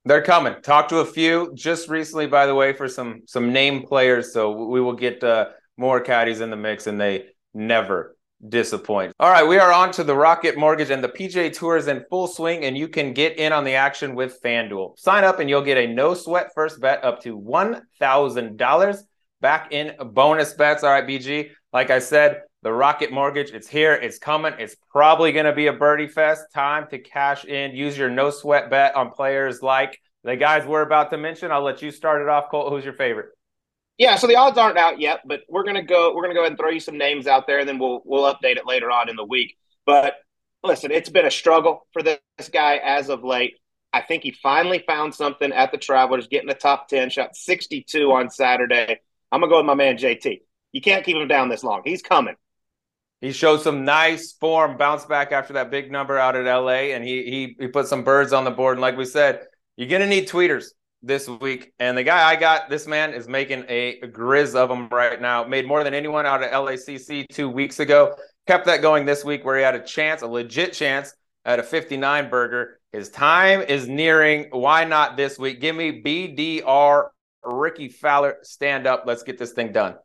They're coming. Talked to a few just recently, by the way, for some some name players. So we will get uh, more caddies in the mix, and they never disappoint. All right, we are on to the Rocket Mortgage and the PGA Tour is in full swing, and you can get in on the action with FanDuel. Sign up, and you'll get a no sweat first bet up to one thousand dollars back in bonus bets. All right, BG. Like I said, the Rocket Mortgage, it's here, it's coming, it's probably going to be a birdie fest. Time to cash in. Use your no sweat bet on players like the guys we're about to mention. I'll let you start it off, Colt. Who's your favorite? Yeah, so the odds aren't out yet, but we're gonna go. We're gonna go ahead and throw you some names out there, and then we'll we'll update it later on in the week. But listen, it's been a struggle for this guy as of late. I think he finally found something at the Travelers, getting the top ten, shot sixty two on Saturday. I'm gonna go with my man JT. You can't keep him down this long. He's coming. He showed some nice form, bounce back after that big number out at LA, and he he he put some birds on the board. And like we said, you're gonna need tweeters this week. And the guy I got, this man is making a grizz of him right now. Made more than anyone out of LACC two weeks ago. Kept that going this week where he had a chance, a legit chance at a 59 burger. His time is nearing. Why not this week? Give me BDR Rickie Fowler, stand up. Let's get this thing done.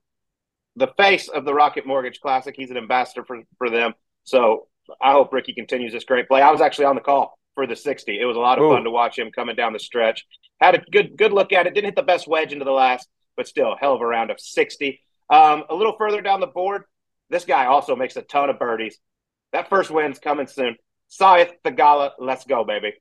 The face of the Rocket Mortgage Classic. He's an ambassador for, for them. So I hope Ricky continues this great play. I was actually on the call for the 60. It was a lot of Ooh. fun to watch him coming down the stretch. Had a good good look at it. Didn't hit the best wedge into the last, but still, hell of a round of 60. Um, a little further down the board, this guy also makes a ton of birdies. That first win's coming soon. Sahith Theegala, let's go, baby.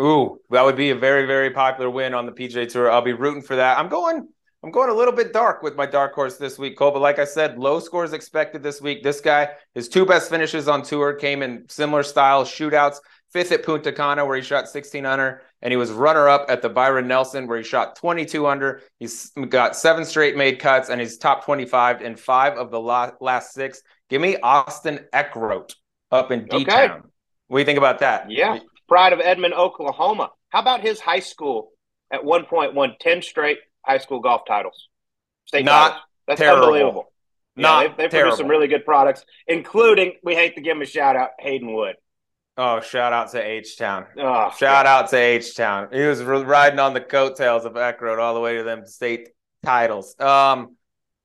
Ooh, that would be a very, very popular win on the PGA Tour. I'll be rooting for that. I'm going. I'm going a little bit dark with my dark horse this week, Colt. But like I said, low scores expected this week. This guy, his two best finishes on tour came in similar style shootouts. Fifth at Punta Cana, where he shot 16 under, and he was runner up at the Byron Nelson, where he shot 22 under. He's got seven straight made cuts, and he's top 25 in five of the last six. Give me Austin Eckroat up in D Town. Okay. What do you think about that? Yeah, pride of Edmond, Oklahoma. How about his high school at one point won 10 straight high school golf titles? State Not titles. That's terrible. unbelievable. Yeah, Not they, they produced some really good products, including we hate to give him a shout out, Hayden Wood. Oh, shout out to H Town. Oh, shout out to H Town. He was riding on the coattails of Eckroat all the way to them state titles. Um,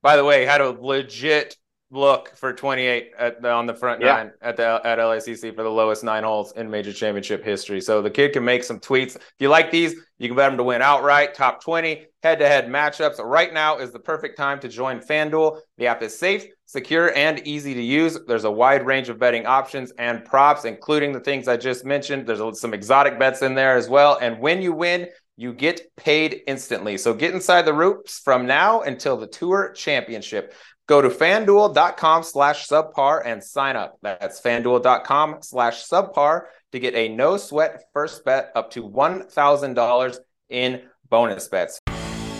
by the way, had a legit look for 28 at the, on the front yeah. nine at the at LACC for the lowest nine holes in major championship history. So the kid can make some tweets. If you like these, you can bet him to win outright, top 20, head-to-head matchups. Right now is the perfect time to join FanDuel. The app is safe, secure, and easy to use. There's a wide range of betting options and props, including the things I just mentioned. There's some exotic bets in there as well. And when you win, you get paid instantly. So get inside the ropes from now until the Tour Championship. Go to fanduel.com slash subpar and sign up. That's fanduel.com slash subpar to get a no sweat first bet up to $1,000 in bonus bets.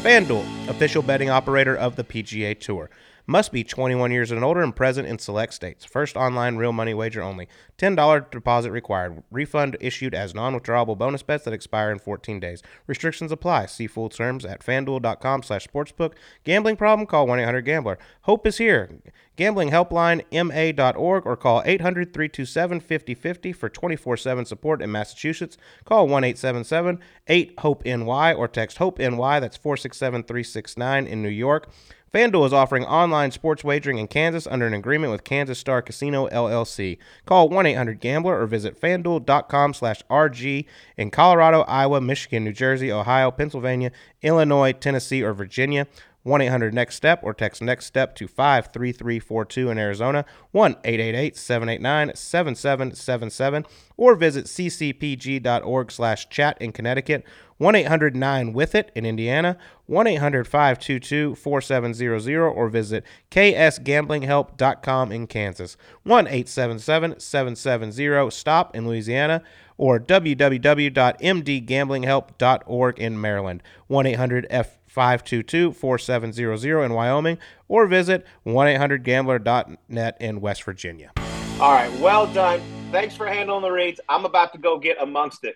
FanDuel, official betting operator of the PGA Tour. Must be 21 years and older and present in select states. First online real money wager only. $10 deposit required. Refund issued as non-withdrawable bonus bets that expire in 14 days. Restrictions apply. See full terms at fanduel.com slash sportsbook. Gambling problem? Call 1-800-GAMBLER. Hope is here. Gambling helpline ma.org or call 800-327-5050 for 24-7 support in Massachusetts. Call 1-877-8-HOPE-NY or text HOPE-NY. That's 467-369 in New York. FanDuel is offering online sports wagering in Kansas under an agreement with Kansas Star Casino LLC. Call 1-800-GAMBLER or visit fanduel.com slash RG in Colorado, Iowa, Michigan, New Jersey, Ohio, Pennsylvania, Illinois, Tennessee, or Virginia. 1 800 NEXT STEP or text NEXT STEP to 53342 in Arizona, 1 888 789 7777, or visit ccpg.org slash chat in Connecticut, 1 800 9 with it in Indiana, 1 800 522 4700, or visit ksgamblinghelp.com in Kansas, 1 877 770 STOP in Louisiana, or www.mdgamblinghelp.org in Maryland, 1 800 F 522 4700 in Wyoming or visit 1 800gambler.net in West Virginia. All right, well done. Thanks for handling the reads. I'm about to go get amongst it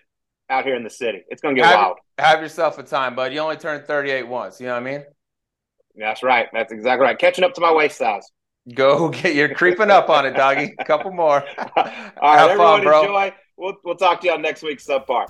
out here in the city. It's going to get have, wild. Have yourself a time, bud. You only turned 38 once. You know what I mean? That's right. That's exactly right. Catching up to my waist size. Go get you're creeping up on it, doggy. A couple more. *laughs* All right, Have everyone fun, bro. enjoy. We'll, we'll talk to you on next week's subpar.